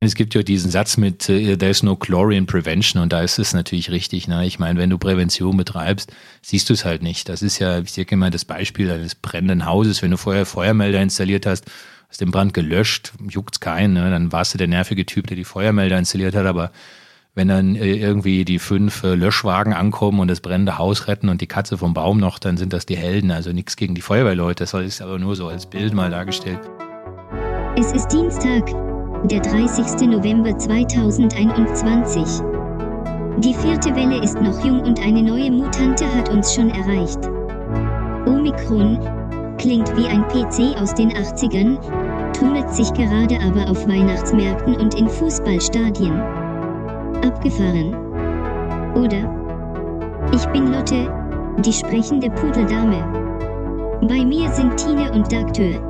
Es gibt ja diesen Satz mit uh, There's no glory in prevention und da ist es natürlich richtig. Ne? Ich meine, wenn du Prävention betreibst, siehst du es halt nicht. Das ist ja, ich denke mal, das Beispiel eines brennenden Hauses. Wenn du vorher Feuermelder installiert hast, hast den Brand gelöscht, juckt's keinen. Ne? Dann warst du der nervige Typ, der die Feuermelder installiert hat. Aber wenn dann äh, irgendwie die fünf äh, Löschwagen ankommen und das brennende Haus retten und die Katze vom Baum noch, dann sind das die Helden. Also nichts gegen die Feuerwehrleute. Das ist aber nur so als Bild mal dargestellt. Es ist Dienstag, der 30. November 2021. Die vierte Welle ist noch jung und eine neue Mutante hat uns schon erreicht. Omikron klingt wie ein PC aus den 80ern, tunnelt sich gerade aber auf Weihnachtsmärkten und in Fußballstadien. Abgefahren. Oder? Ich bin Lotte, die sprechende Pudeldame. Bei mir sind Tine und Dagtür.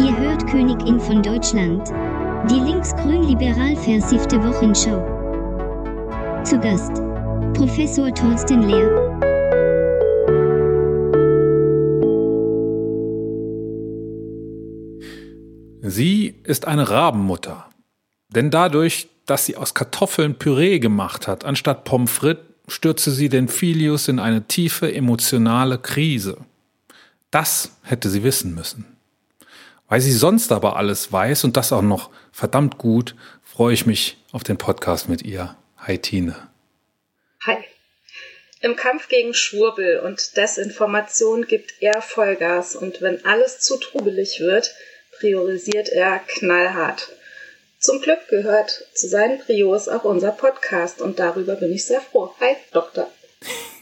Ihr hört Königin von Deutschland. Die linksgrün-liberal versiffte Wochenschau. Zu Gast Professor Thorsten Lehr. Sie ist eine Rabenmutter. Denn dadurch, dass sie aus Kartoffeln Püree gemacht hat, anstatt Pommes frites, stürzte sie den Filius in eine tiefe emotionale Krise. Das hätte sie wissen müssen. Weil sie sonst aber alles weiß und das auch noch verdammt gut, freue ich mich auf den Podcast mit ihr. Hi Tine. Hi. Im Kampf gegen Schwurbel und Desinformation gibt er Vollgas und wenn alles zu trubelig wird, priorisiert er knallhart. Zum Glück gehört zu seinen Prios auch unser Podcast und darüber bin ich sehr froh. Hi, Doktor.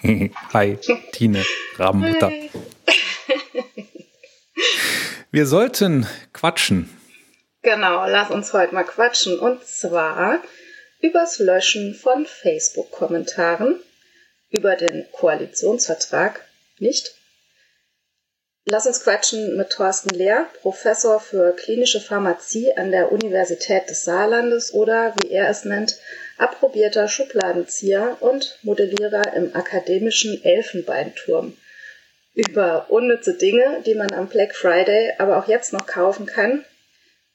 Hi, Tine, Rabenmutter. Wir sollten quatschen. Genau, lass uns heute mal quatschen. Und zwar übers Löschen von Facebook-Kommentaren, über den Koalitionsvertrag, nicht? Lass uns quatschen mit Thorsten Lehr, Professor für klinische Pharmazie an der Universität des Saarlandes oder, wie er es nennt, approbierter Schubladenzieher und Modellierer im akademischen Elfenbeinturm über unnütze Dinge, die man am Black Friday aber auch jetzt noch kaufen kann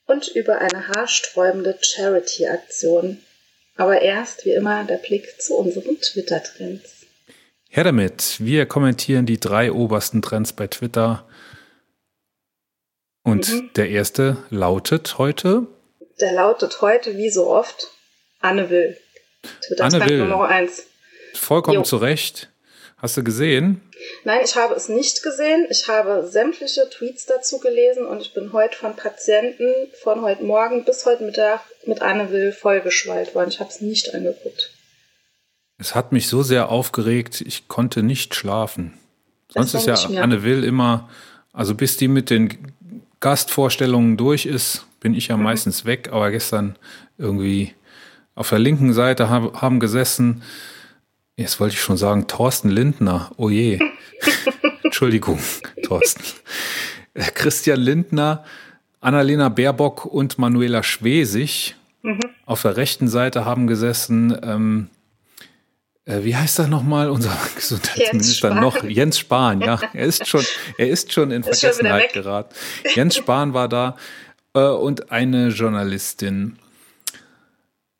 und über eine haarsträubende Charity-Aktion. Aber erst, wie immer, der Blick zu unseren Twitter-Trends. Her damit. Wir kommentieren die drei obersten Trends bei Twitter. Und mhm. der erste lautet heute? Der lautet heute, wie so oft, Anne Will. Twitter-Trend Nummer eins. Vollkommen jo. zu Recht. Hast du gesehen? Nein, ich habe es nicht gesehen. Ich habe sämtliche Tweets dazu gelesen und ich bin heute von Patienten von heute Morgen bis heute Mittag mit Anne Will vollgeschwallt worden. Ich habe es nicht angeguckt. Es hat mich so sehr aufgeregt, ich konnte nicht schlafen. Sonst ist ja Anne Will immer, also bis die mit den Gastvorstellungen durch ist, bin ich ja mhm. meistens weg. Aber gestern irgendwie auf der linken Seite haben gesessen Jetzt wollte ich schon sagen, Thorsten Lindner. Oh je. Entschuldigung, Thorsten. Äh, Christian Lindner, Annalena Baerbock und Manuela Schwesig. Mhm. Auf der rechten Seite haben gesessen, ähm, äh, wie heißt er nochmal, unser Gesundheitsminister noch? Jens Spahn, ja. Er ist schon, er ist schon in ist Vergessenheit schon geraten. Jens Spahn war da äh, und eine Journalistin.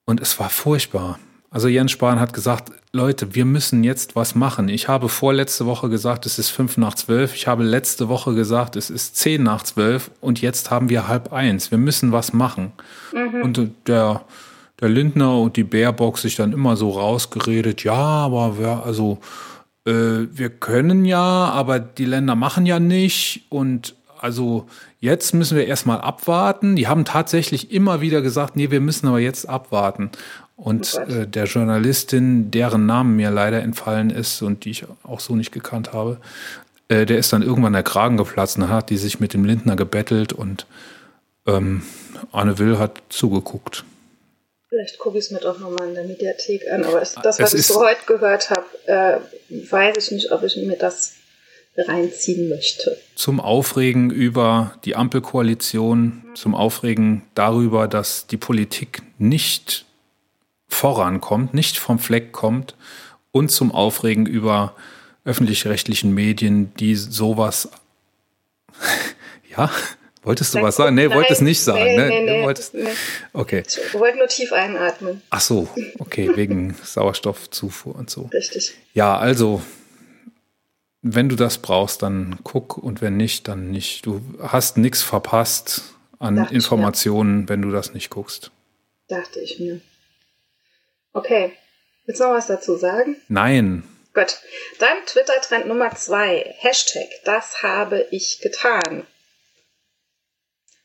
Und es war furchtbar. Also Jens Spahn hat gesagt, Leute, wir müssen jetzt was machen. Ich habe vorletzte Woche gesagt, es ist fünf nach zwölf. Ich habe letzte Woche gesagt, es ist zehn nach zwölf. Und jetzt haben wir halb eins. Wir müssen was machen. Mhm. Und der, der Lindner und die Baerbock sich dann immer so rausgeredet, ja, aber wir, also, äh, wir können ja, aber die Länder machen ja nicht. Und also jetzt müssen wir erstmal abwarten. Die haben tatsächlich immer wieder gesagt, nee, wir müssen aber jetzt abwarten. Und äh, der Journalistin, deren Namen mir leider entfallen ist und die ich auch so nicht gekannt habe, äh, der ist dann irgendwann der Kragen geplatzt und hat die sich mit dem Lindner gebettelt und ähm, Anne Will hat zugeguckt. Vielleicht gucke ich es mir doch nochmal in der Mediathek an, aber das, das was ich so heute gehört habe, äh, weiß ich nicht, ob ich mir das reinziehen möchte. Zum Aufregen über die Ampelkoalition, zum Aufregen darüber, dass die Politik nicht vorankommt, nicht vom Fleck kommt und zum Aufregen über öffentlich-rechtlichen Medien, die sowas, ja, Wolltest du Dann was sagen? Nee, wolltest nicht sagen. Nee, ne? nee, nee, wolltest, nee. Okay. Ich wollte nur tief einatmen. Ach so, okay, wegen Sauerstoffzufuhr und so. Richtig. Ja, also, wenn du das brauchst, dann guck und wenn nicht, dann nicht. Du hast nichts verpasst an Dachte Informationen, wenn du das nicht guckst. Dachte ich mir. Okay. Willst du noch was dazu sagen? Nein. Gut. Dann Twitter-Trend Nummer zwei. Hashtag, das habe ich getan.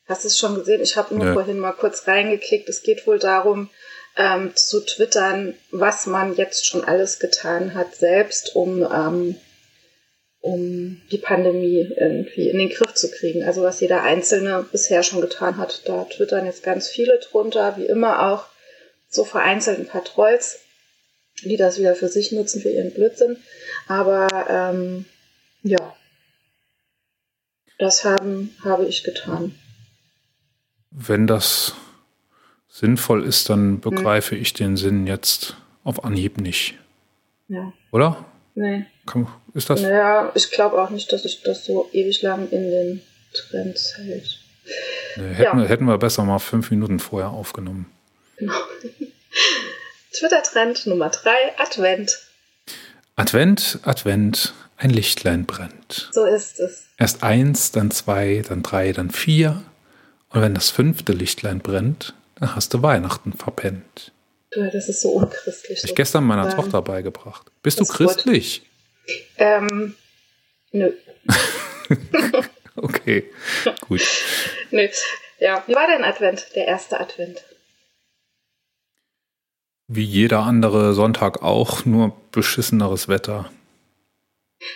Hast du es schon gesehen? Ich habe nur ja. vorhin mal kurz reingeklickt. Es geht wohl darum, ähm, zu twittern, was man jetzt schon alles getan hat, selbst um, ähm, um die Pandemie irgendwie in den Griff zu kriegen. Also was jeder Einzelne bisher schon getan hat. Da twittern jetzt ganz viele drunter, wie immer auch so vereinzelt ein paar Trolls, die das wieder für sich nutzen, für ihren Blödsinn. Aber ähm, ja, das haben, habe ich getan wenn das sinnvoll ist, dann begreife hm. ich den Sinn jetzt auf Anhieb nicht. Ja. Oder? Nee. Kann, ist das? Naja, ich glaube auch nicht, dass sich das so ewig lang in den Trends hält. Nee, hätten, ja. hätten wir besser mal fünf Minuten vorher aufgenommen. Genau. Twitter-Trend Nummer drei, Advent. Advent, Advent, ein Lichtlein brennt. So ist es. Erst eins, dann zwei, dann drei, dann vier, und wenn das fünfte Lichtlein brennt, dann hast du Weihnachten verpennt. Das ist so unchristlich. Ich gestern meiner sagen. Tochter beigebracht. Bist das du christlich? Ähm, nö. okay, gut. nö. Ja, wie war dein Advent, der erste Advent? Wie jeder andere Sonntag auch, nur beschisseneres Wetter.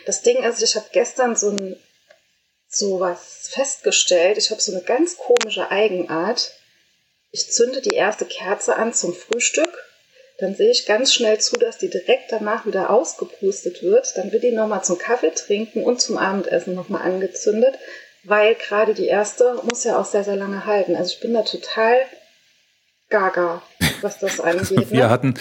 Das Ding ist, ich habe gestern so ein sowas festgestellt. Ich habe so eine ganz komische Eigenart. Ich zünde die erste Kerze an zum Frühstück. Dann sehe ich ganz schnell zu, dass die direkt danach wieder ausgepustet wird. Dann wird die nochmal zum Kaffee trinken und zum Abendessen nochmal angezündet, weil gerade die erste muss ja auch sehr, sehr lange halten. Also ich bin da total gaga, was das angeht. wir ne? hatten,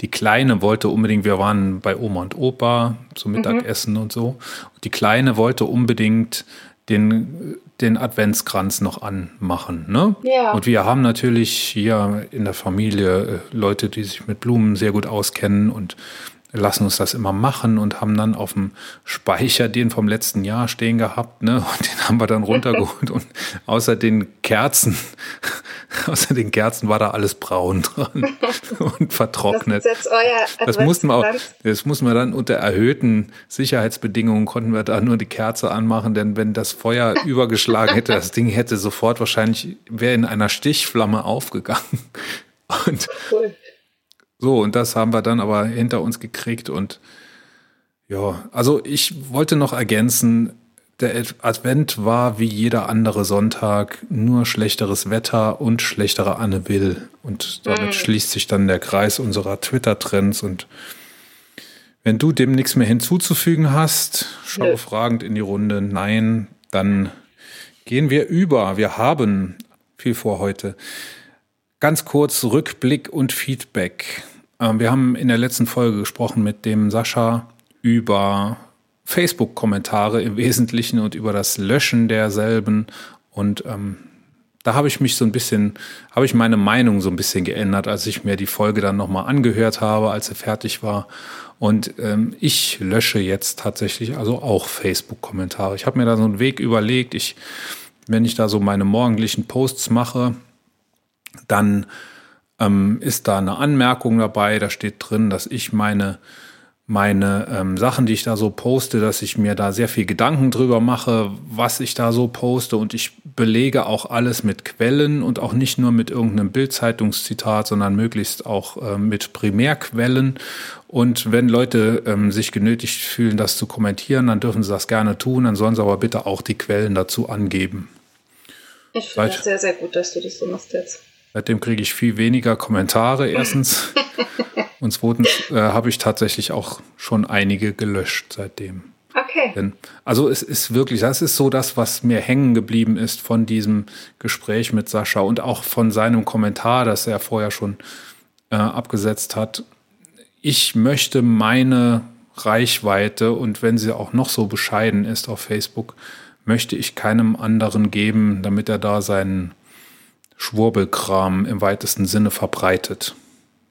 die Kleine wollte unbedingt, wir waren bei Oma und Opa zum mhm. Mittagessen mhm. und so. Und die Kleine wollte unbedingt den, den Adventskranz noch anmachen. Ne? Ja. Und wir haben natürlich hier in der Familie äh, Leute, die sich mit Blumen sehr gut auskennen und lassen uns das immer machen und haben dann auf dem Speicher den vom letzten Jahr stehen gehabt, ne? Und den haben wir dann runtergeholt und außer den Kerzen, außer den Kerzen war da alles braun dran und vertrocknet. Das, ist jetzt euer das mussten wir auch, das mussten wir dann unter erhöhten Sicherheitsbedingungen konnten wir da nur die Kerze anmachen, denn wenn das Feuer übergeschlagen hätte, das Ding hätte sofort wahrscheinlich wäre in einer Stichflamme aufgegangen. Und cool. So, und das haben wir dann aber hinter uns gekriegt und ja, also ich wollte noch ergänzen, der Advent war wie jeder andere Sonntag nur schlechteres Wetter und schlechtere Anne Will. Und damit mhm. schließt sich dann der Kreis unserer Twitter-Trends. Und wenn du dem nichts mehr hinzuzufügen hast, schau Nö. fragend in die Runde. Nein, dann gehen wir über. Wir haben viel vor heute. Ganz kurz Rückblick und Feedback. Ähm, wir haben in der letzten Folge gesprochen mit dem Sascha über Facebook-Kommentare im Wesentlichen und über das Löschen derselben. Und ähm, da habe ich mich so ein bisschen, habe ich meine Meinung so ein bisschen geändert, als ich mir die Folge dann nochmal angehört habe, als sie fertig war. Und ähm, ich lösche jetzt tatsächlich also auch Facebook-Kommentare. Ich habe mir da so einen Weg überlegt. Ich, wenn ich da so meine morgendlichen Posts mache, dann ähm, ist da eine Anmerkung dabei. Da steht drin, dass ich meine meine ähm, Sachen, die ich da so poste, dass ich mir da sehr viel Gedanken drüber mache, was ich da so poste und ich belege auch alles mit Quellen und auch nicht nur mit irgendeinem Bildzeitungszitat, sondern möglichst auch ähm, mit Primärquellen. Und wenn Leute ähm, sich genötigt fühlen, das zu kommentieren, dann dürfen sie das gerne tun, dann sollen sie aber bitte auch die Quellen dazu angeben. Ich finde es sehr, sehr gut, dass du das so machst jetzt. Seitdem kriege ich viel weniger Kommentare erstens. und zweitens äh, habe ich tatsächlich auch schon einige gelöscht seitdem. Okay. Denn, also es ist wirklich, das ist so das, was mir hängen geblieben ist von diesem Gespräch mit Sascha und auch von seinem Kommentar, das er vorher schon äh, abgesetzt hat. Ich möchte meine Reichweite und wenn sie auch noch so bescheiden ist auf Facebook, möchte ich keinem anderen geben, damit er da seinen Schwurbelkram im weitesten Sinne verbreitet.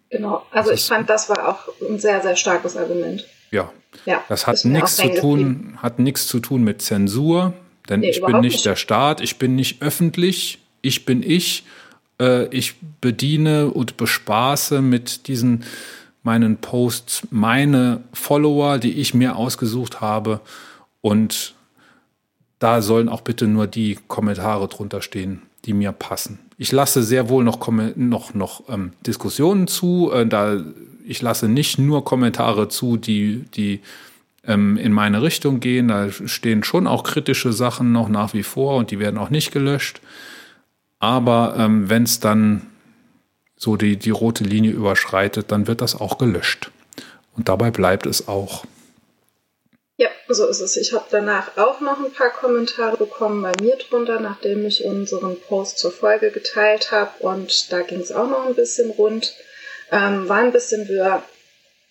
Genau, also das ich fand, das war auch ein sehr, sehr starkes Argument. Ja, ja das hat nichts zu tun, hat nichts zu tun mit Zensur, denn nee, ich bin nicht, nicht der Staat, ich bin nicht öffentlich, ich bin ich. Äh, ich bediene und bespaße mit diesen meinen Posts meine Follower, die ich mir ausgesucht habe. Und da sollen auch bitte nur die Kommentare drunter stehen, die mir passen. Ich lasse sehr wohl noch, noch, noch ähm, Diskussionen zu. Äh, da ich lasse nicht nur Kommentare zu, die, die ähm, in meine Richtung gehen. Da stehen schon auch kritische Sachen noch nach wie vor und die werden auch nicht gelöscht. Aber ähm, wenn es dann so die, die rote Linie überschreitet, dann wird das auch gelöscht. Und dabei bleibt es auch. Ja, so ist es. Ich habe danach auch noch ein paar Kommentare bekommen bei mir drunter, nachdem ich unseren Post zur Folge geteilt habe. Und da ging es auch noch ein bisschen rund. Ähm, war ein bisschen wirr.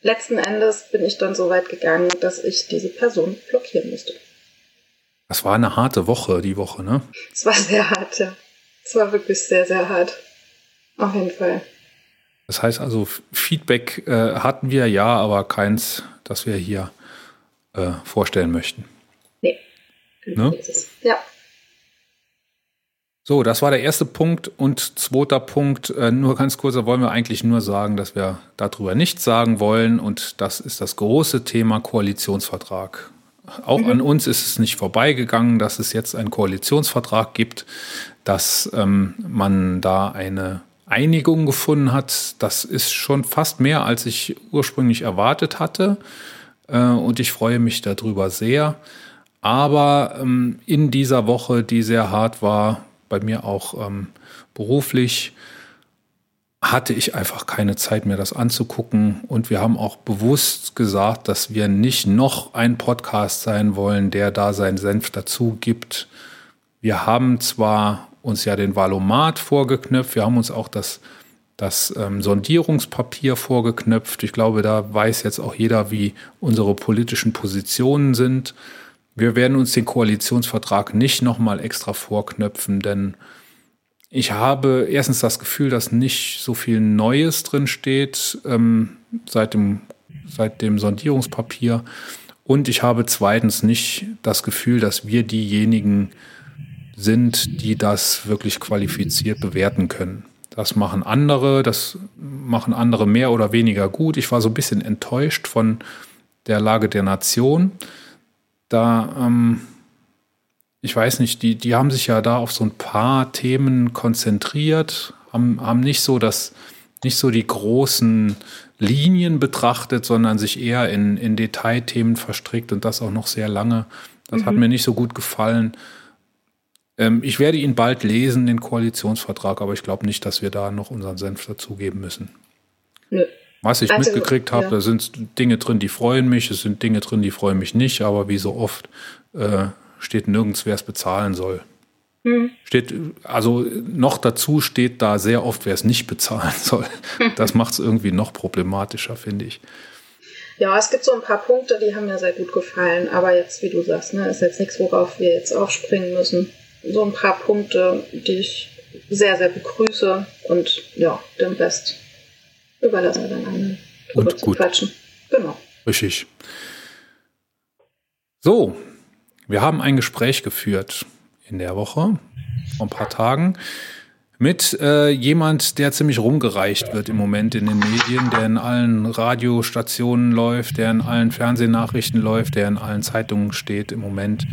Letzten Endes bin ich dann so weit gegangen, dass ich diese Person blockieren musste. Das war eine harte Woche, die Woche, ne? Es war sehr hart, ja. Es war wirklich sehr, sehr hart. Auf jeden Fall. Das heißt also, Feedback äh, hatten wir ja, aber keins, das wir hier äh, vorstellen möchten. Nee. Ne? Ja. So, das war der erste Punkt. Und zweiter Punkt, äh, nur ganz kurz, da wollen wir eigentlich nur sagen, dass wir darüber nichts sagen wollen. Und das ist das große Thema Koalitionsvertrag. Auch mhm. an uns ist es nicht vorbeigegangen, dass es jetzt einen Koalitionsvertrag gibt, dass ähm, man da eine Einigung gefunden hat. Das ist schon fast mehr, als ich ursprünglich erwartet hatte. Äh, und ich freue mich darüber sehr. Aber ähm, in dieser Woche, die sehr hart war, bei mir auch ähm, beruflich, hatte ich einfach keine Zeit mehr, das anzugucken. Und wir haben auch bewusst gesagt, dass wir nicht noch ein Podcast sein wollen, der da seinen Senf dazu gibt. Wir haben zwar uns ja den Valomat vorgeknöpft, wir haben uns auch das, das ähm, Sondierungspapier vorgeknöpft. Ich glaube, da weiß jetzt auch jeder, wie unsere politischen Positionen sind. Wir werden uns den Koalitionsvertrag nicht nochmal extra vorknöpfen, denn ich habe erstens das Gefühl, dass nicht so viel Neues drin steht ähm, seit, dem, seit dem Sondierungspapier. Und ich habe zweitens nicht das Gefühl, dass wir diejenigen sind, die das wirklich qualifiziert bewerten können. Das machen andere, das machen andere mehr oder weniger gut. Ich war so ein bisschen enttäuscht von der Lage der Nation. Da ähm, ich weiß nicht, die, die haben sich ja da auf so ein paar Themen konzentriert, haben, haben nicht so das, nicht so die großen Linien betrachtet, sondern sich eher in, in Detailthemen verstrickt und das auch noch sehr lange. Das mhm. hat mir nicht so gut gefallen. Ähm, ich werde ihn bald lesen, den Koalitionsvertrag, aber ich glaube nicht, dass wir da noch unseren Senf dazugeben müssen. Nö. Was ich also, mitgekriegt habe, ja. da sind Dinge drin, die freuen mich, es sind Dinge drin, die freuen mich nicht, aber wie so oft äh, steht nirgends, wer es bezahlen soll. Hm. Steht, also noch dazu steht da sehr oft, wer es nicht bezahlen soll. Das macht es irgendwie noch problematischer, finde ich. Ja, es gibt so ein paar Punkte, die haben mir sehr gut gefallen, aber jetzt, wie du sagst, ne, ist jetzt nichts, worauf wir jetzt aufspringen müssen. So ein paar Punkte, die ich sehr, sehr begrüße und ja, den Rest überlassen wir dann anderen. Und gut. Quatschen. Genau. Richtig. So, wir haben ein Gespräch geführt in der Woche, vor ein paar Tagen, mit äh, jemand, der ziemlich rumgereicht wird im Moment in den Medien, der in allen Radiostationen läuft, der in allen Fernsehnachrichten läuft, der in allen Zeitungen steht im Moment.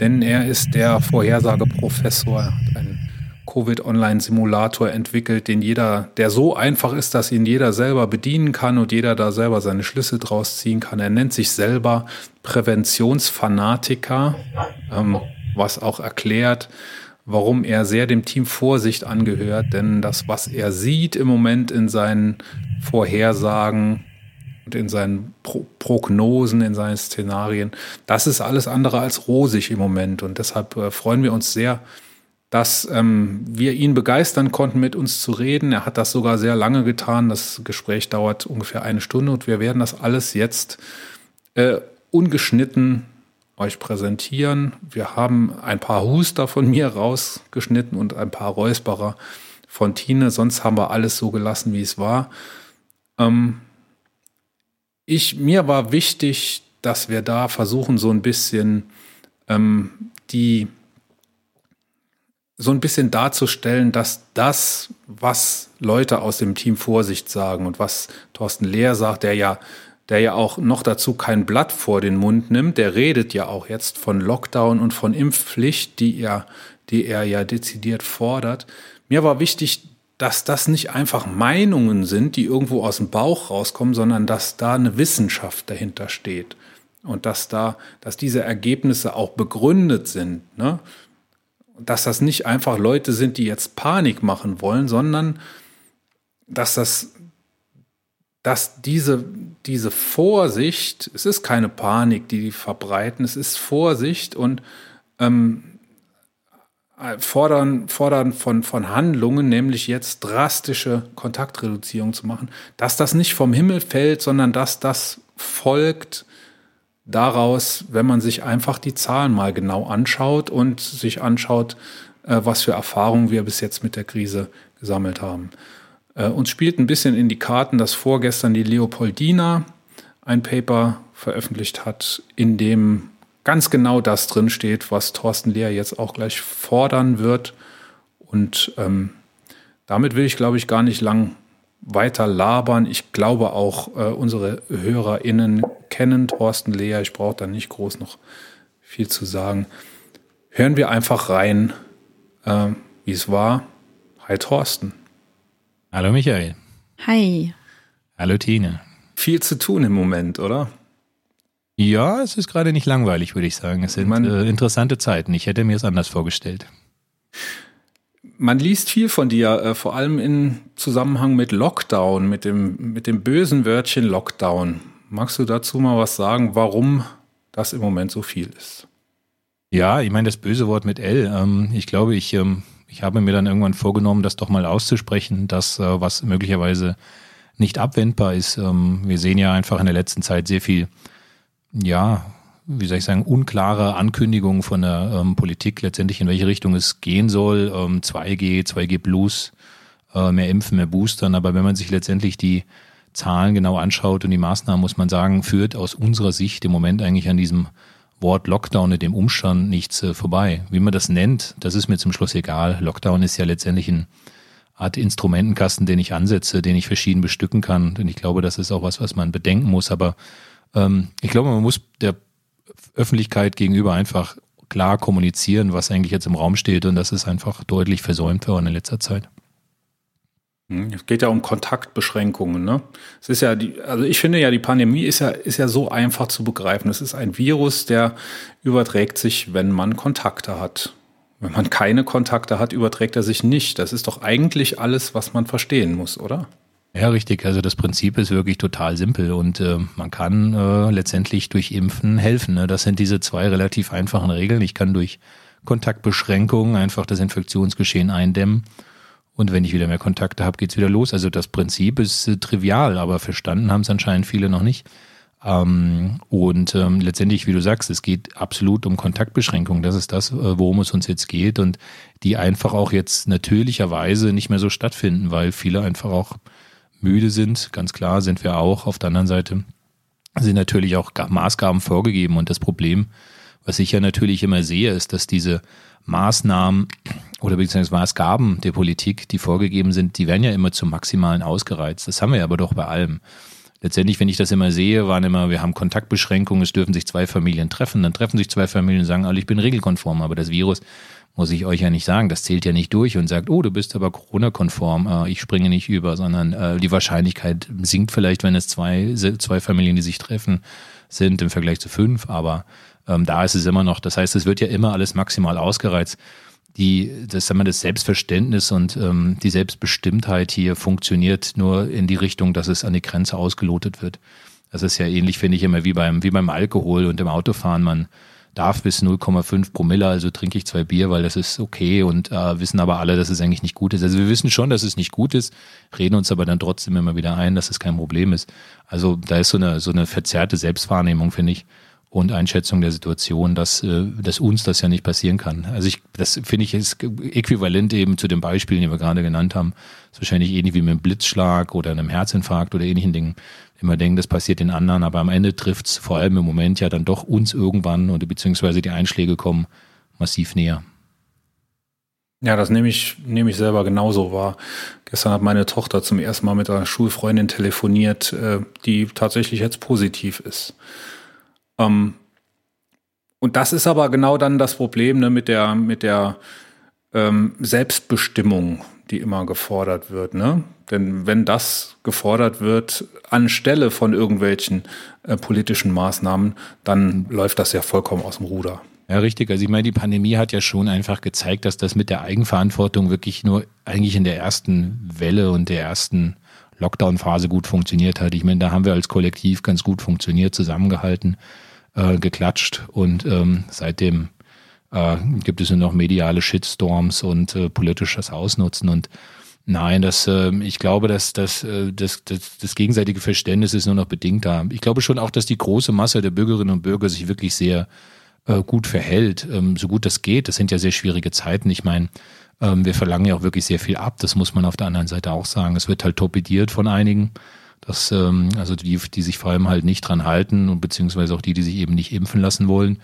Denn er ist der Vorhersageprofessor, ein Covid-Online-Simulator entwickelt, den jeder, der so einfach ist, dass ihn jeder selber bedienen kann und jeder da selber seine Schlüsse draus ziehen kann. Er nennt sich selber Präventionsfanatiker, ähm, was auch erklärt, warum er sehr dem Team Vorsicht angehört, denn das, was er sieht im Moment in seinen Vorhersagen und in seinen Pro Prognosen, in seinen Szenarien, das ist alles andere als rosig im Moment und deshalb äh, freuen wir uns sehr, dass ähm, wir ihn begeistern konnten, mit uns zu reden. Er hat das sogar sehr lange getan. Das Gespräch dauert ungefähr eine Stunde und wir werden das alles jetzt äh, ungeschnitten euch präsentieren. Wir haben ein paar Huster von mir rausgeschnitten und ein paar Räusperer von Tine. Sonst haben wir alles so gelassen, wie es war. Ähm, ich, mir war wichtig, dass wir da versuchen, so ein bisschen ähm, die so ein bisschen darzustellen, dass das, was Leute aus dem Team Vorsicht sagen und was Thorsten Lehr sagt, der ja, der ja auch noch dazu kein Blatt vor den Mund nimmt, der redet ja auch jetzt von Lockdown und von Impfpflicht, die er, die er ja dezidiert fordert. Mir war wichtig, dass das nicht einfach Meinungen sind, die irgendwo aus dem Bauch rauskommen, sondern dass da eine Wissenschaft dahinter steht und dass da, dass diese Ergebnisse auch begründet sind. Ne? dass das nicht einfach Leute sind, die jetzt Panik machen wollen, sondern dass das, dass diese, diese Vorsicht, es ist keine Panik, die die verbreiten, es ist Vorsicht und ähm, fordern, fordern von, von Handlungen, nämlich jetzt drastische Kontaktreduzierung zu machen, dass das nicht vom Himmel fällt, sondern dass das folgt daraus, wenn man sich einfach die Zahlen mal genau anschaut und sich anschaut, äh, was für Erfahrungen wir bis jetzt mit der Krise gesammelt haben. Äh, uns spielt ein bisschen in die Karten, dass vorgestern die Leopoldina ein Paper veröffentlicht hat, in dem ganz genau das drinsteht, was Thorsten Lehr jetzt auch gleich fordern wird. Und ähm, damit will ich, glaube ich, gar nicht lang weiter labern. Ich glaube auch, äh, unsere HörerInnen kennen Thorsten Lehr. Ich brauche da nicht groß noch viel zu sagen. Hören wir einfach rein, äh, wie es war. Hi Thorsten. Hallo Michael. Hi. Hallo Tine. Viel zu tun im Moment, oder? Ja, es ist gerade nicht langweilig, würde ich sagen. Es sind äh, interessante Zeiten. Ich hätte mir es anders vorgestellt man liest viel von dir, äh, vor allem in Zusammenhang mit Lockdown, mit dem, mit dem bösen Wörtchen Lockdown. Magst du dazu mal was sagen, warum das im Moment so viel ist? Ja, ich meine das böse Wort mit L. Ähm, ich glaube, ich, ähm, ich habe mir dann irgendwann vorgenommen, das doch mal auszusprechen, dass äh, was möglicherweise nicht abwendbar ist. Ähm, wir sehen ja einfach in der letzten Zeit sehr viel, ja, wie soll ich sagen, unklare Ankündigungen von der ähm, Politik letztendlich, in welche Richtung es gehen soll. Ähm, 2G, 2G Plus, äh, mehr Impfen, mehr Boostern. Aber wenn man sich letztendlich die Zahlen genau anschaut und die Maßnahmen, muss man sagen, führt aus unserer Sicht im Moment eigentlich an diesem Wort Lockdown und dem Umstand nichts äh, vorbei. Wie man das nennt, das ist mir zum Schluss egal. Lockdown ist ja letztendlich ein Art Instrumentenkasten, den ich ansetze, den ich verschieden bestücken kann. Denn ich glaube, das ist auch was, was man bedenken muss. Aber ähm, ich glaube, man muss der Öffentlichkeit gegenüber einfach klar kommunizieren, was eigentlich jetzt im Raum steht. Und das ist einfach deutlich versäumt worden in letzter Zeit. Hm, es geht ja um Kontaktbeschränkungen. Ne? Es ist ja die, also ich finde ja, die Pandemie ist ja, ist ja so einfach zu begreifen. Es ist ein Virus, der überträgt sich, wenn man Kontakte hat. Wenn man keine Kontakte hat, überträgt er sich nicht. Das ist doch eigentlich alles, was man verstehen muss, oder? Ja, richtig. Also das Prinzip ist wirklich total simpel und äh, man kann äh, letztendlich durch Impfen helfen. Ne? Das sind diese zwei relativ einfachen Regeln. Ich kann durch Kontaktbeschränkungen einfach das Infektionsgeschehen eindämmen und wenn ich wieder mehr Kontakte habe, geht's wieder los. Also das Prinzip ist äh, trivial, aber verstanden haben es anscheinend viele noch nicht. Ähm, und ähm, letztendlich, wie du sagst, es geht absolut um Kontaktbeschränkungen. Das ist das, äh, worum es uns jetzt geht und die einfach auch jetzt natürlicherweise nicht mehr so stattfinden, weil viele einfach auch müde sind, ganz klar sind wir auch. Auf der anderen Seite sind natürlich auch Maßgaben vorgegeben. Und das Problem, was ich ja natürlich immer sehe, ist, dass diese Maßnahmen oder beziehungsweise Maßgaben der Politik, die vorgegeben sind, die werden ja immer zum Maximalen ausgereizt. Das haben wir aber doch bei allem. Letztendlich, wenn ich das immer sehe, waren immer, wir haben Kontaktbeschränkungen, es dürfen sich zwei Familien treffen, dann treffen sich zwei Familien und sagen, alle, ich bin regelkonform, aber das Virus muss ich euch ja nicht sagen. Das zählt ja nicht durch und sagt, oh, du bist aber Corona-konform, äh, ich springe nicht über, sondern äh, die Wahrscheinlichkeit sinkt vielleicht, wenn es zwei, zwei Familien, die sich treffen, sind im Vergleich zu fünf, aber ähm, da ist es immer noch, das heißt, es wird ja immer alles maximal ausgereizt. Die, das, sagen wir, das Selbstverständnis und ähm, die Selbstbestimmtheit hier funktioniert nur in die Richtung, dass es an die Grenze ausgelotet wird. Das ist ja ähnlich, finde ich, immer wie beim, wie beim Alkohol und im Autofahren. Man, darf bis 0,5 Promille, also trinke ich zwei Bier, weil das ist okay und äh, wissen aber alle, dass es eigentlich nicht gut ist. Also wir wissen schon, dass es nicht gut ist, reden uns aber dann trotzdem immer wieder ein, dass es kein Problem ist. Also da ist so eine, so eine verzerrte Selbstwahrnehmung, finde ich. Und Einschätzung der Situation, dass, äh, dass uns das ja nicht passieren kann. Also ich, das finde ich ist äquivalent eben zu den Beispielen, die wir gerade genannt haben. Das ist wahrscheinlich ähnlich wie mit einem Blitzschlag oder einem Herzinfarkt oder ähnlichen Dingen. Immer denken, das passiert den anderen, aber am Ende trifft es vor allem im Moment ja dann doch uns irgendwann oder beziehungsweise die Einschläge kommen massiv näher. Ja, das nehme ich, nehme ich selber genauso wahr. Gestern hat meine Tochter zum ersten Mal mit einer Schulfreundin telefoniert, äh, die tatsächlich jetzt positiv ist. Ähm, und das ist aber genau dann das Problem ne, mit der, mit der ähm, Selbstbestimmung, die immer gefordert wird. Ne? Denn wenn das gefordert wird anstelle von irgendwelchen äh, politischen Maßnahmen, dann läuft das ja vollkommen aus dem Ruder. Ja, richtig. Also ich meine, die Pandemie hat ja schon einfach gezeigt, dass das mit der Eigenverantwortung wirklich nur eigentlich in der ersten Welle und der ersten Lockdown-Phase gut funktioniert hat. Ich meine, da haben wir als Kollektiv ganz gut funktioniert, zusammengehalten äh, geklatscht und ähm, seitdem äh, gibt es nur noch mediale Shitstorms und äh, politisches Ausnutzen und Nein, das, äh, ich glaube, dass, dass, äh, das, das, das gegenseitige Verständnis ist nur noch bedingt da. Ich glaube schon auch, dass die große Masse der Bürgerinnen und Bürger sich wirklich sehr äh, gut verhält, ähm, so gut das geht. Das sind ja sehr schwierige Zeiten. Ich meine, ähm, wir verlangen ja auch wirklich sehr viel ab. Das muss man auf der anderen Seite auch sagen. Es wird halt torpediert von einigen. Das, ähm, also die, die sich vor allem halt nicht dran halten und beziehungsweise auch die, die sich eben nicht impfen lassen wollen.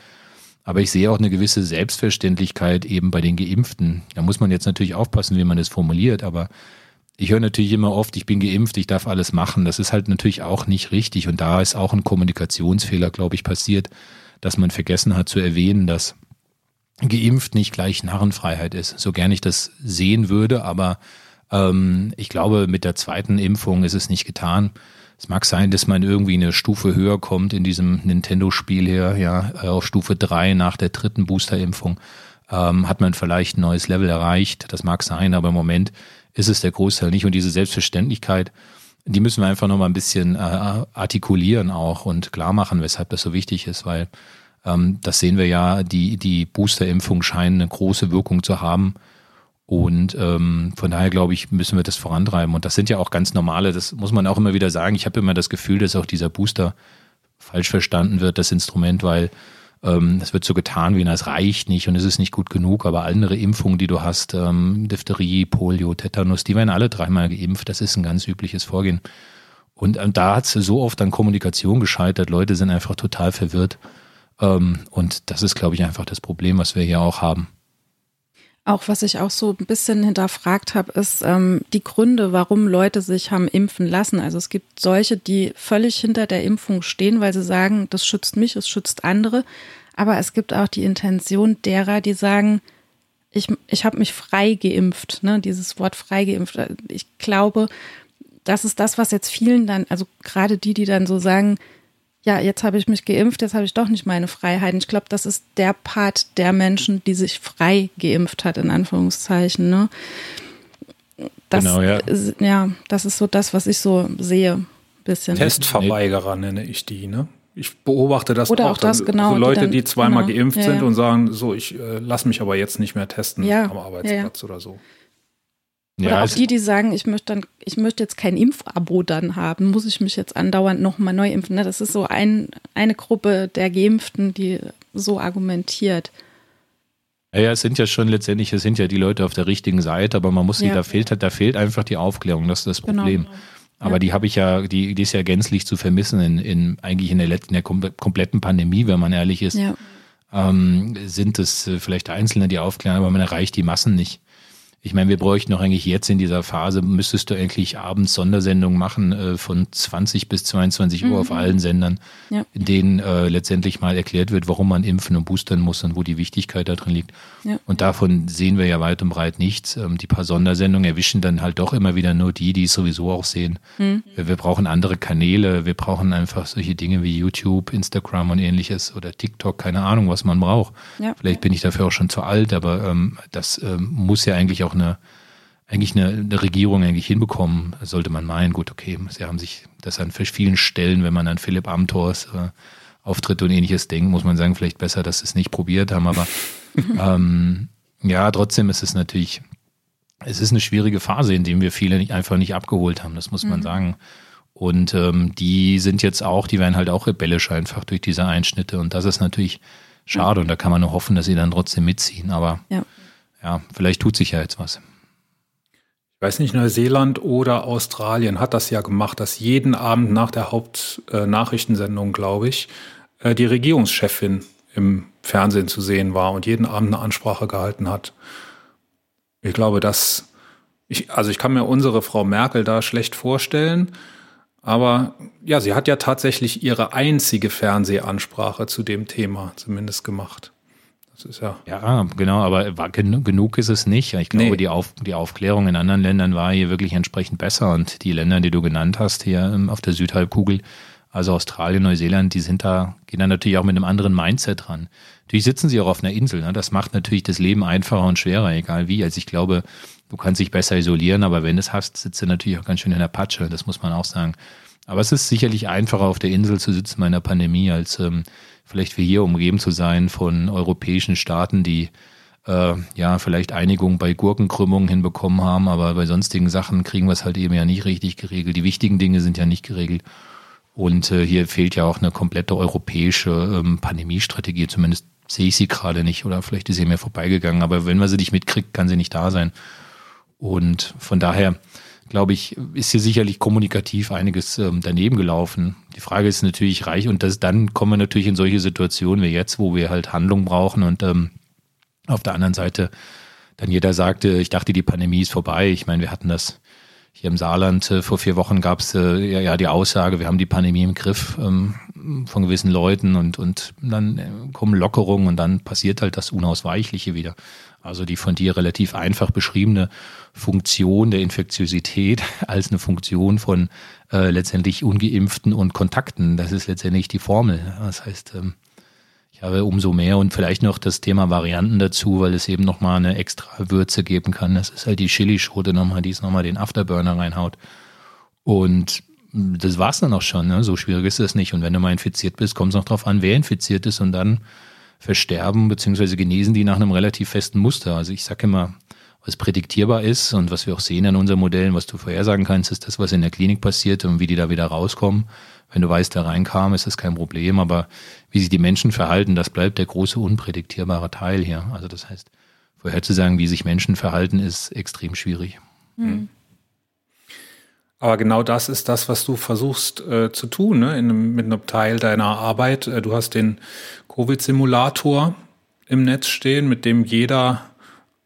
Aber ich sehe auch eine gewisse Selbstverständlichkeit eben bei den Geimpften. Da muss man jetzt natürlich aufpassen, wie man das formuliert, aber ich höre natürlich immer oft, ich bin geimpft, ich darf alles machen. Das ist halt natürlich auch nicht richtig. Und da ist auch ein Kommunikationsfehler, glaube ich, passiert, dass man vergessen hat zu erwähnen, dass geimpft nicht gleich Narrenfreiheit ist. So gern ich das sehen würde, aber ähm, ich glaube, mit der zweiten Impfung ist es nicht getan. Es mag sein, dass man irgendwie eine Stufe höher kommt in diesem Nintendo-Spiel hier, ja, äh, auf Stufe drei nach der dritten Boosterimpfung ähm, hat man vielleicht ein neues Level erreicht. Das mag sein, aber im Moment ist es der Großteil nicht. Und diese Selbstverständlichkeit, die müssen wir einfach nochmal ein bisschen äh, artikulieren auch und klar machen, weshalb das so wichtig ist, weil ähm, das sehen wir ja, die, die Boosterimpfung scheint eine große Wirkung zu haben. Und ähm, von daher glaube ich, müssen wir das vorantreiben. Und das sind ja auch ganz normale, das muss man auch immer wieder sagen. Ich habe immer das Gefühl, dass auch dieser Booster falsch verstanden wird, das Instrument, weil ähm, es wird so getan, wie es reicht nicht und es ist nicht gut genug. Aber andere Impfungen, die du hast, ähm, Diphtherie, Polio, Tetanus, die werden alle dreimal geimpft. Das ist ein ganz übliches Vorgehen. Und ähm, da hat es so oft an Kommunikation gescheitert. Leute sind einfach total verwirrt. Ähm, und das ist, glaube ich, einfach das Problem, was wir hier auch haben. Auch was ich auch so ein bisschen hinterfragt habe, ist ähm, die Gründe, warum Leute sich haben impfen lassen. Also es gibt solche, die völlig hinter der Impfung stehen, weil sie sagen, das schützt mich, es schützt andere. Aber es gibt auch die Intention derer, die sagen, ich, ich habe mich frei geimpft, ne? dieses Wort frei geimpft. Ich glaube, das ist das, was jetzt vielen dann, also gerade die, die dann so sagen, ja, jetzt habe ich mich geimpft, jetzt habe ich doch nicht meine Freiheiten. Ich glaube, das ist der Part der Menschen, die sich frei geimpft hat, in Anführungszeichen. Ne? Das, genau, ja. Ist, ja, das ist so das, was ich so sehe. Bisschen. Testverweigerer nenne ich die, ne? Ich beobachte das Oder auch. auch das, genau, so Leute, die, dann, die zweimal genau, geimpft ja, sind und sagen, so, ich äh, lasse mich aber jetzt nicht mehr testen ja, am Arbeitsplatz oder so. Oder ja, auch die, die sagen, ich möchte dann, ich möchte jetzt kein Impfabo dann haben, muss ich mich jetzt andauernd nochmal neu impfen. Ne? Das ist so ein, eine Gruppe der Geimpften, die so argumentiert. Ja, es sind ja schon letztendlich, es sind ja die Leute auf der richtigen Seite, aber man muss sie, ja. da fehlt da fehlt einfach die Aufklärung, das ist das genau. Problem. Genau. Aber ja. die habe ich ja, die, die ist ja gänzlich zu vermissen in, in eigentlich in der, in der kompletten Pandemie, wenn man ehrlich ist. Ja. Ähm, sind es äh, vielleicht Einzelne, die aufklären, aber man erreicht die Massen nicht. Ich meine, wir bräuchten noch eigentlich jetzt in dieser Phase, müsstest du eigentlich abends Sondersendungen machen äh, von 20 bis 22 Uhr mhm. auf allen Sendern, ja. in denen äh, letztendlich mal erklärt wird, warum man impfen und boostern muss und wo die Wichtigkeit da drin liegt. Ja. Und davon sehen wir ja weit und breit nichts. Ähm, die paar Sondersendungen erwischen dann halt doch immer wieder nur die, die es sowieso auch sehen. Mhm. Wir, wir brauchen andere Kanäle, wir brauchen einfach solche Dinge wie YouTube, Instagram und ähnliches oder TikTok, keine Ahnung, was man braucht. Ja. Vielleicht bin ich dafür auch schon zu alt, aber ähm, das ähm, muss ja eigentlich auch eine, eigentlich eine, eine, Regierung eigentlich hinbekommen, sollte man meinen. Gut, okay, sie haben sich das an vielen Stellen, wenn man an Philipp Amthors äh, Auftritt und ähnliches denkt, muss man sagen, vielleicht besser, dass sie es nicht probiert haben, aber ähm, ja, trotzdem ist es natürlich, es ist eine schwierige Phase, in der wir viele nicht, einfach nicht abgeholt haben, das muss man mhm. sagen. Und ähm, die sind jetzt auch, die werden halt auch rebellisch einfach durch diese Einschnitte. Und das ist natürlich schade. Und da kann man nur hoffen, dass sie dann trotzdem mitziehen. Aber ja, ja vielleicht tut sich ja jetzt was. Ich weiß nicht, Neuseeland oder Australien hat das ja gemacht, dass jeden Abend nach der Hauptnachrichtensendung, äh, glaube ich, äh, die Regierungschefin im Fernsehen zu sehen war und jeden Abend eine Ansprache gehalten hat. Ich glaube, dass ich, also ich kann mir unsere Frau Merkel da schlecht vorstellen, aber ja, sie hat ja tatsächlich ihre einzige Fernsehansprache zu dem Thema zumindest gemacht. Das ist ja. Ja, genau, aber genug ist es nicht. Ich glaube, nee. die, Auf, die Aufklärung in anderen Ländern war hier wirklich entsprechend besser und die Länder, die du genannt hast, hier ähm, auf der Südhalbkugel, also Australien, Neuseeland, die sind da, gehen da natürlich auch mit einem anderen Mindset dran. Natürlich sitzen sie auch auf einer Insel. Ne? Das macht natürlich das Leben einfacher und schwerer, egal wie. Also ich glaube, du kannst dich besser isolieren, aber wenn du es hast, sitzt du natürlich auch ganz schön in der Patsche. Das muss man auch sagen. Aber es ist sicherlich einfacher, auf der Insel zu sitzen bei einer Pandemie, als ähm, vielleicht wie hier umgeben zu sein von europäischen Staaten, die äh, ja vielleicht Einigung bei Gurkenkrümmungen hinbekommen haben, aber bei sonstigen Sachen kriegen wir es halt eben ja nicht richtig geregelt. Die wichtigen Dinge sind ja nicht geregelt. Und äh, hier fehlt ja auch eine komplette europäische ähm, Pandemiestrategie. Zumindest sehe ich sie gerade nicht oder vielleicht ist sie mir vorbeigegangen. Aber wenn man sie nicht mitkriegt, kann sie nicht da sein. Und von daher glaube ich, ist hier sicherlich kommunikativ einiges ähm, daneben gelaufen. Die Frage ist natürlich reich und das, dann kommen wir natürlich in solche Situationen wie jetzt, wo wir halt Handlung brauchen und ähm, auf der anderen Seite dann jeder sagte, ich dachte, die Pandemie ist vorbei. Ich meine, wir hatten das hier im Saarland äh, vor vier Wochen gab es äh, ja, ja die Aussage, wir haben die Pandemie im Griff ähm, von gewissen Leuten und, und dann äh, kommen Lockerungen und dann passiert halt das Unausweichliche wieder. Also die von dir relativ einfach beschriebene Funktion der Infektiosität als eine Funktion von äh, letztendlich Ungeimpften und Kontakten. Das ist letztendlich die Formel. Das heißt, ähm, ich habe umso mehr und vielleicht noch das Thema Varianten dazu, weil es eben nochmal eine extra Würze geben kann. Das ist halt die Chilischote nochmal, die es nochmal den Afterburner reinhaut. Und das war's dann auch schon. Ne? So schwierig ist es nicht. Und wenn du mal infiziert bist, kommt es noch drauf an, wer infiziert ist und dann versterben bzw. genesen die nach einem relativ festen Muster. Also ich sage immer, was prädiktierbar ist und was wir auch sehen an unseren Modellen, was du vorhersagen kannst, ist das, was in der Klinik passiert und wie die da wieder rauskommen. Wenn du weißt, der reinkam, ist das kein Problem. Aber wie sich die Menschen verhalten, das bleibt der große unprädiktierbare Teil hier. Also das heißt, vorherzusagen, wie sich Menschen verhalten, ist extrem schwierig. Mhm. Aber genau das ist das, was du versuchst äh, zu tun, ne? In, mit einem Teil deiner Arbeit. Äh, du hast den Covid-Simulator im Netz stehen, mit dem jeder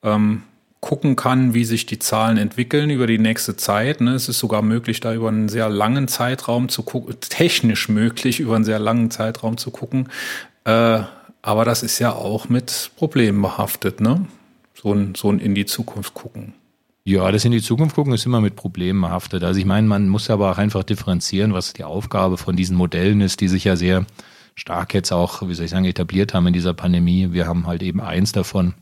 ähm, gucken kann, wie sich die Zahlen entwickeln über die nächste Zeit. Ne? Es ist sogar möglich, da über einen sehr langen Zeitraum zu gucken, technisch möglich, über einen sehr langen Zeitraum zu gucken. Äh, aber das ist ja auch mit Problemen behaftet, ne? So ein, so ein in die Zukunft gucken. Ja, das in die Zukunft gucken ist immer mit Problemen behaftet. Also ich meine, man muss aber auch einfach differenzieren, was die Aufgabe von diesen Modellen ist, die sich ja sehr stark jetzt auch, wie soll ich sagen, etabliert haben in dieser Pandemie. Wir haben halt eben eins davon,